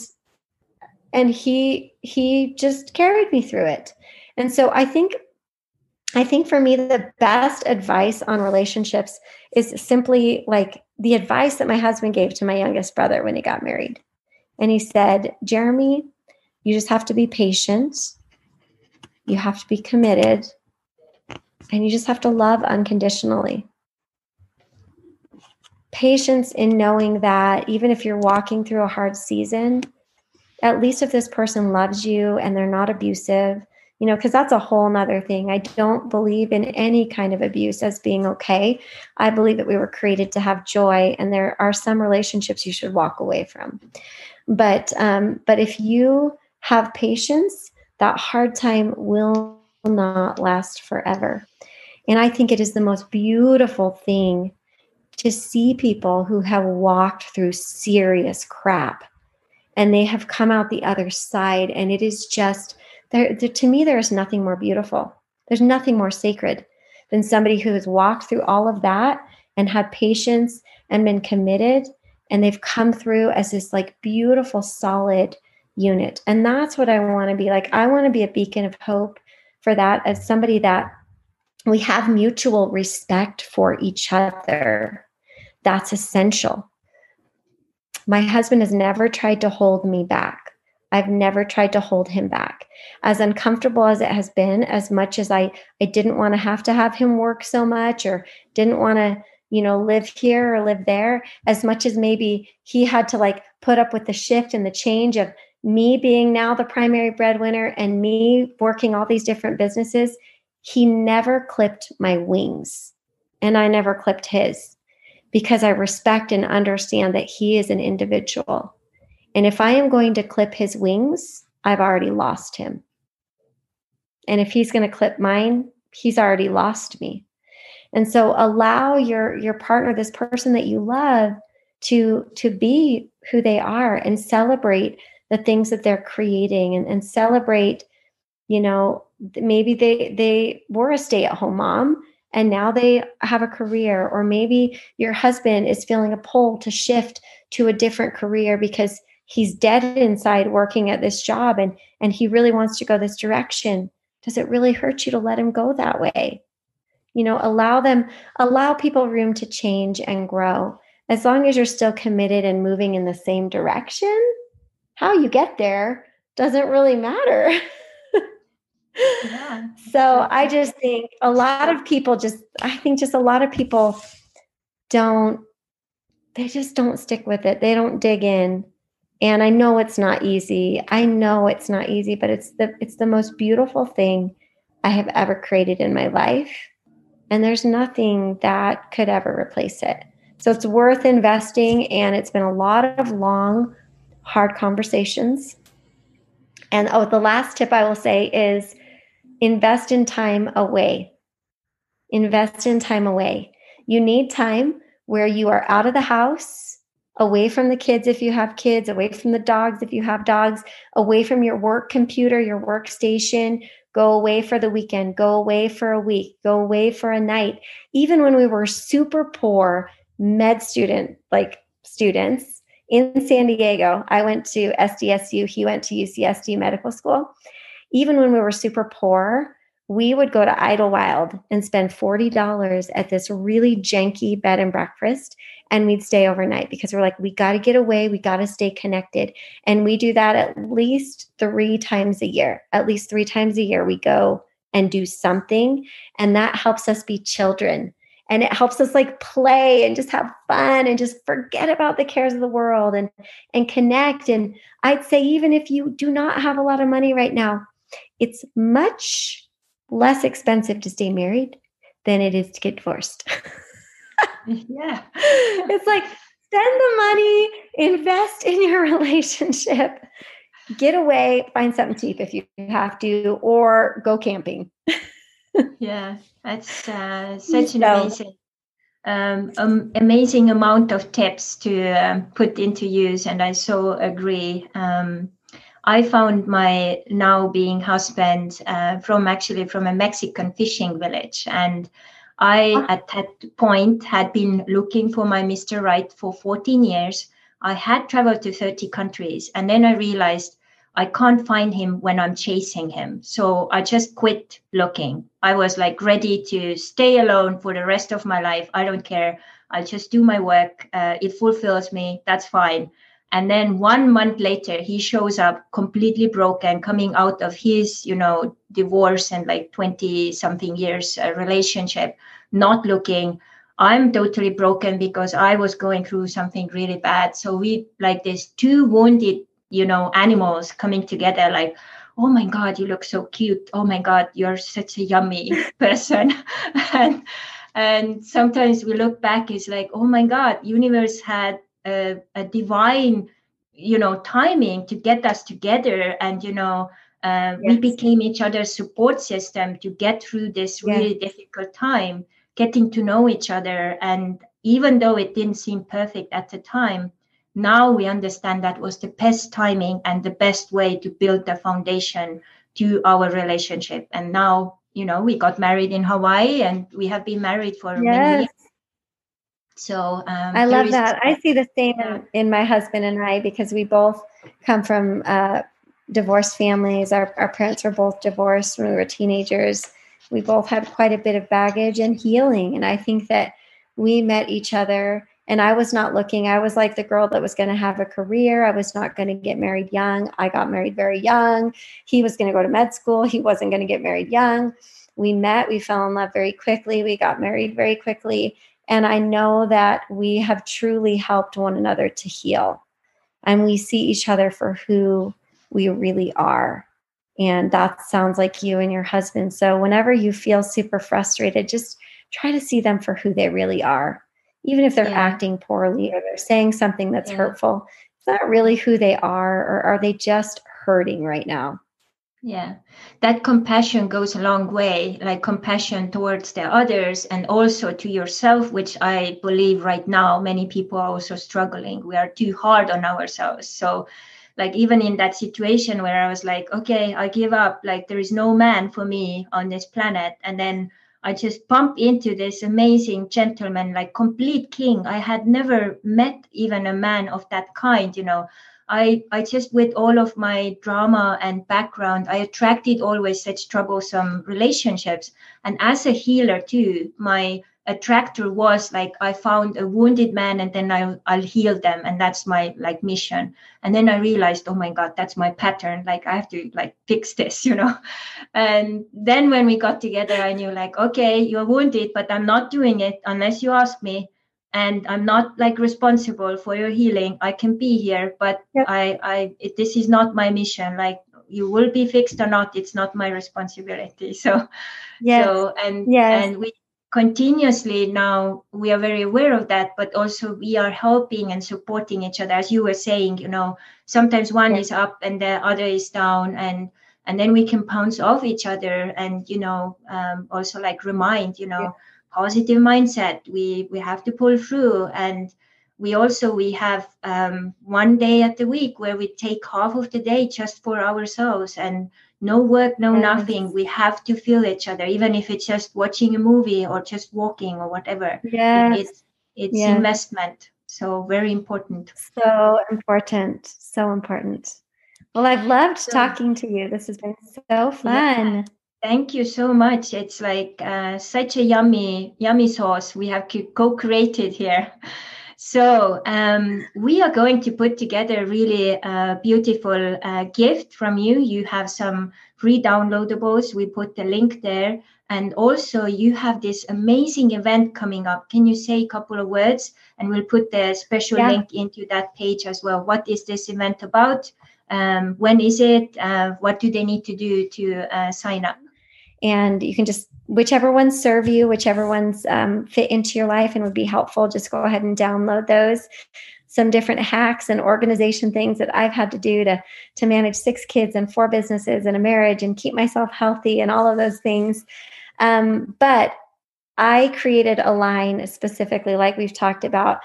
and he he just carried me through it. And so I think I think for me the best advice on relationships is simply like the advice that my husband gave to my youngest brother when he got married. And he said, "Jeremy, you just have to be patient. You have to be committed. And you just have to love unconditionally." patience in knowing that even if you're walking through a hard season, at least if this person loves you and they're not abusive, you know, because that's a whole nother thing. I don't believe in any kind of abuse as being okay. I believe that we were created to have joy, and there are some relationships you should walk away from. But um, but if you have patience, that hard time will not last forever. And I think it is the most beautiful thing to see people who have walked through serious crap and they have come out the other side and it is just there, there, to me there is nothing more beautiful there's nothing more sacred than somebody who has walked through all of that and had patience and been committed and they've come through as this like beautiful solid unit and that's what i want to be like i want to be a beacon of hope for that as somebody that we have mutual respect for each other that's essential. My husband has never tried to hold me back. I've never tried to hold him back. As uncomfortable as it has been, as much as I I didn't want to have to have him work so much or didn't want to, you know, live here or live there, as much as maybe he had to like put up with the shift and the change of me being now the primary breadwinner and me working all these different businesses, he never clipped my wings and I never clipped his because I respect and understand that he is an individual. And if I am going to clip his wings, I've already lost him. And if he's going to clip mine, he's already lost me. And so allow your your partner, this person that you love, to to be who they are and celebrate the things that they're creating and, and celebrate, you know, maybe they they were a stay-at-home mom and now they have a career or maybe your husband is feeling a pull to shift to a different career because he's dead inside working at this job and and he really wants to go this direction does it really hurt you to let him go that way You know, allow them, allow people room to change and grow. As long as you're still committed and moving in the same direction, how you get there doesn't really matter. (laughs) yeah. So I just think a lot of people just, I think just a lot of people don't, they just don't stick with it. They don't dig in. And I know it's not easy. I know it's not easy, but it's the it's the most beautiful thing I have ever created in my life. And there's nothing that could ever replace it. So it's worth investing and it's been a lot of long hard conversations. And oh, the last tip I will say is invest in time away. Invest in time away. You need time where you are out of the house, away from the kids if you have kids, away from the dogs if you have dogs, away from your work computer, your workstation. Go away for the weekend, go away for a week, go away for a night. Even when we were super poor med student, like students, in San Diego. I went to SDSU, he went to UCSD Medical School. Even when we were super poor, we would go to Idyllwild and spend $40 at this really janky bed and breakfast and we'd stay overnight because we're like we got to get away. We got to stay connected. And we do that at least 3 times a year. At least 3 times a year we go and do something and that helps us be children. And it helps us like play and just have fun and just forget about the cares of the world and and connect. And i'd say even if you do not have a lot of money right now it's much less expensive to stay married than it is to get divorced. (laughs) Yeah. It's like spend the money invest in your (laughs) relationship get away find something cheap if you have to or go camping. Yeah, that's uh, such an amazing, um, um, amazing amount of tips to um, put into use, and I so agree. Um, I found my now being husband uh, from actually from a Mexican fishing village, and I at that point had been looking for my Mr. Right for 14 years. I had traveled to 30 countries, and then I realized I can't find him when I'm chasing him. So I just quit looking. I was like ready to stay alone for the rest of my life. I don't care. I'll just do my work. Uh, it fulfills me. That's fine. And then one month later, he shows up completely broken, coming out of his, you know, divorce and like 20 something years uh, relationship, not looking. I'm totally broken because I was going through something really bad. So we like this two wounded you know animals coming together like oh my god you look so cute oh my god you're such a yummy (laughs) person (laughs) and and sometimes we look back it's like oh my god universe had a, a divine you know timing to get us together and you know uh, yes. we became each other's support system to get through this really yes. difficult time getting to know each other and even though it didn't seem perfect at the time now we understand that was the best timing and the best way to build the foundation to our relationship and now you know we got married in hawaii and we have been married for yes. many years so um, i love that i see the same in, in, my husband and i because we both come from uh, divorced families our, our parents were both divorced when we were teenagers we both had quite a bit of baggage and healing and i think that we met each other and I was not looking. I was like the girl that was going to have a career. I was not going to get married young. I got married very young. He was going to go to med school. He wasn't going to get married young. We met, we fell in love very quickly. We got married very quickly. And I know that we have truly helped one another to heal. And we see each other for who we really are. And that sounds like you and your husband. So whenever you feel super frustrated, just try to see them for who they really are even if they're yeah. acting poorly or they're saying something that's yeah. hurtful it's not really who they are or are they just hurting right now yeah. That compassion goes a long way like compassion towards the others and also to yourself which i believe right now many people are also struggling. We are too hard on ourselves. So like even in that situation where i was like okay i give up. Like there is no man for me on this planet. And then I just bumped into this amazing gentleman, like complete king. I had never met even a man of that kind, you know. I, I just with all of my drama and background, I attracted always such troublesome relationships. And as a healer too, my attractor was like I found a wounded man and then I'll I'll heal them and that's my like mission. And then I realized, oh my God, that's my pattern. Like I have to like fix this, (laughs) you know. And then when we got together, I knew like, okay, you're wounded, but I'm not doing it unless you ask me. And I'm not like responsible for your healing. I can be here, but yep. I I it, this is not my mission. Like you will be fixed or not, it's not my responsibility. (laughs) So yeah. So and yes. and we continuously now we are very aware of that but also we are helping and supporting each other as you were saying you know sometimes one is up and the other is down and and then we can bounce off each other and you know um, also like remind you know yeah. Positive mindset. We we have to pull through. And we also we have um, one day at the week where we take half of the day just for ourselves and no work no yes. nothing. We have to feel each other even if it's just watching a movie or just walking or whatever. Yes. it's it's yes. investment. So very important. So important. So important. Well i've loved so, talking to you. This has been so fun. yeah. Thank you so much. It's like uh, such a yummy, yummy sauce we have co-created here. So um, we are going to put together really a beautiful uh, gift from you. You have some free downloadables. We put the link there. And also you have this amazing event coming up. Can you say a couple of words? And we'll put the special yeah. link into that page as well. What is this event about? Um, when is it? Uh, what do they need to do to uh, sign up? And you can just whichever ones serve you whichever ones um, fit into your life and would be helpful just go ahead and download those. Some different hacks and organization things that i've had to do to to manage six kids and four businesses and a marriage and keep myself healthy and all of those things. Um, but i created Align specifically like we've talked about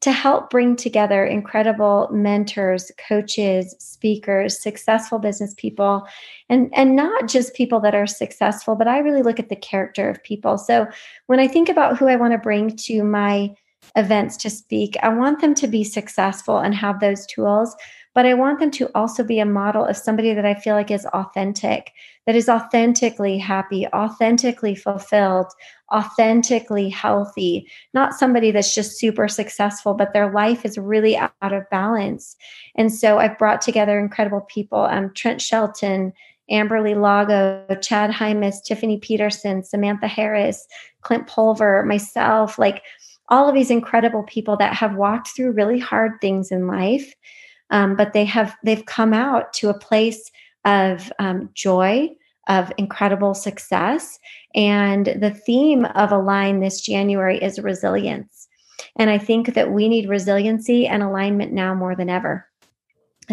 to help bring together incredible mentors, coaches, speakers, successful business people, and, and not just people that are successful, but I really look at the character of people. So when I think about who I want to bring to my events to speak, I want them to be successful and have those tools, but I want them to also be a model of somebody that I feel like is authentic, that is authentically happy, authentically fulfilled, authentically healthy, not somebody that's just super successful, but their life is really out of balance. And so I've brought together incredible people um, Trent Shelton, Amberly Lago, Chad Hymas, Tiffany Peterson, Samantha Harris, Clint Pulver, myself, like all of these incredible people that have walked through really hard things in life. Um, but they have they've come out to a place of um, joy of incredible success. And the theme of Align this January is resilience. And I think that we need resiliency and alignment now more than ever.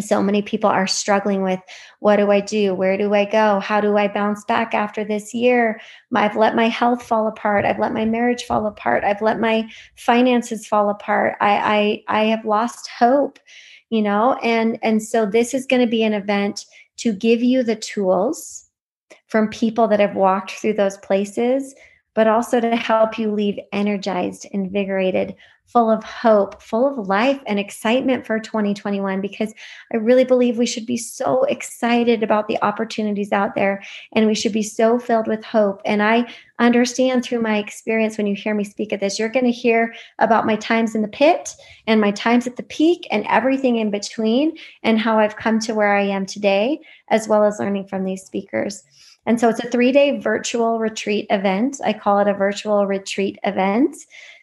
So many people are struggling with what do I do? Where do I go? How do I bounce back after this year? I've let my health fall apart. I've let my marriage fall apart. I've let my finances fall apart. I I, I have lost hope, you know, and and so this is going to be an event to give you the tools from people that have walked through those places, but also to help you leave energized, invigorated, full of hope, full of life and excitement for 2021 because I really believe we should be so excited about the opportunities out there and we should be so filled with hope. And I understand through my experience when you hear me speak at this, you're going to hear about my times in the pit and my times at the peak and everything in between and how I've come to where I am today, as well as learning from these speakers. And so it's a three day virtual retreat event. I call it a virtual retreat event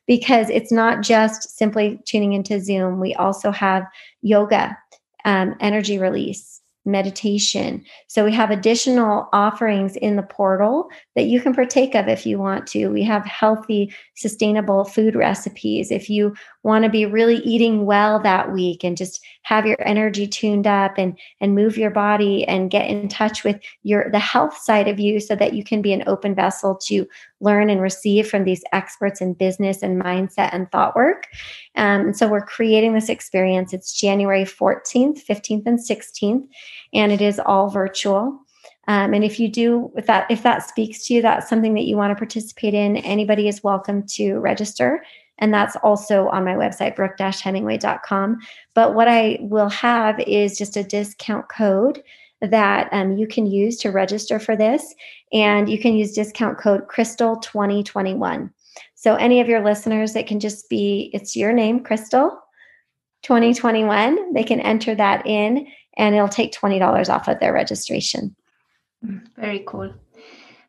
because it's not just simply tuning into Zoom. We also have yoga, um, energy release, meditation. So we have additional offerings in the portal that you can partake of if you want to. We have healthy, sustainable food recipes. If you want to be really eating well that week and just have your energy tuned up and and move your body and get in touch with your the health side of you so that you can be an open vessel to learn and receive from these experts in business and mindset and thought work. Um, and so we're creating this experience. It's January 14th, 15th, and 16th, and it is all virtual. Um, and if you do, if that if that speaks to you, that's something that you want to participate in. Anybody is welcome to register And that's also on my website, brooke-hemingway.com. But what I will have is just a discount code that um, you can use to register for this. And you can use discount code Crystal 2021. So any of your listeners, it can just be, it's your name, Crystal 2021. They can enter that in and it'll take $20 off of their registration. Mm, very cool.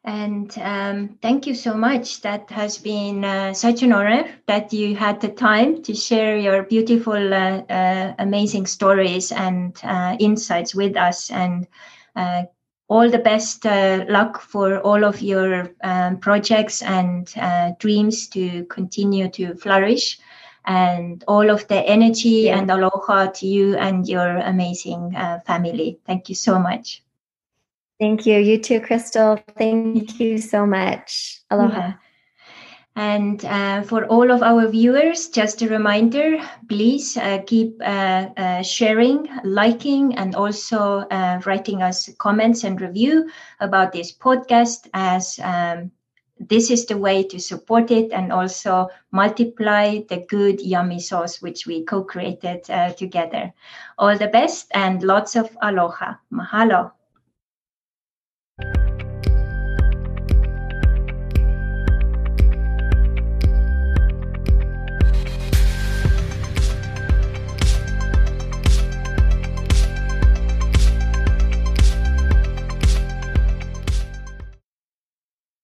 And um, thank you so much. That has been uh, such an honor that you had the time to share your beautiful, uh, uh, amazing stories and uh, insights with us. And uh, all the best uh, luck for all of your um, projects and dreams to continue to flourish. And all of the energy yeah. and aloha to you and your amazing family. Thank you so much. Thank you. You too, Crystal. Thank you so much. Aloha. Yeah. And uh, for all of our viewers, just a reminder please uh, keep uh, uh sharing, liking, and also uh, writing us comments and review about this podcast, as um, this is the way to support it and also multiply the good, yummy sauce which we co created uh, together. All the best and lots of aloha. Mahalo. Thank you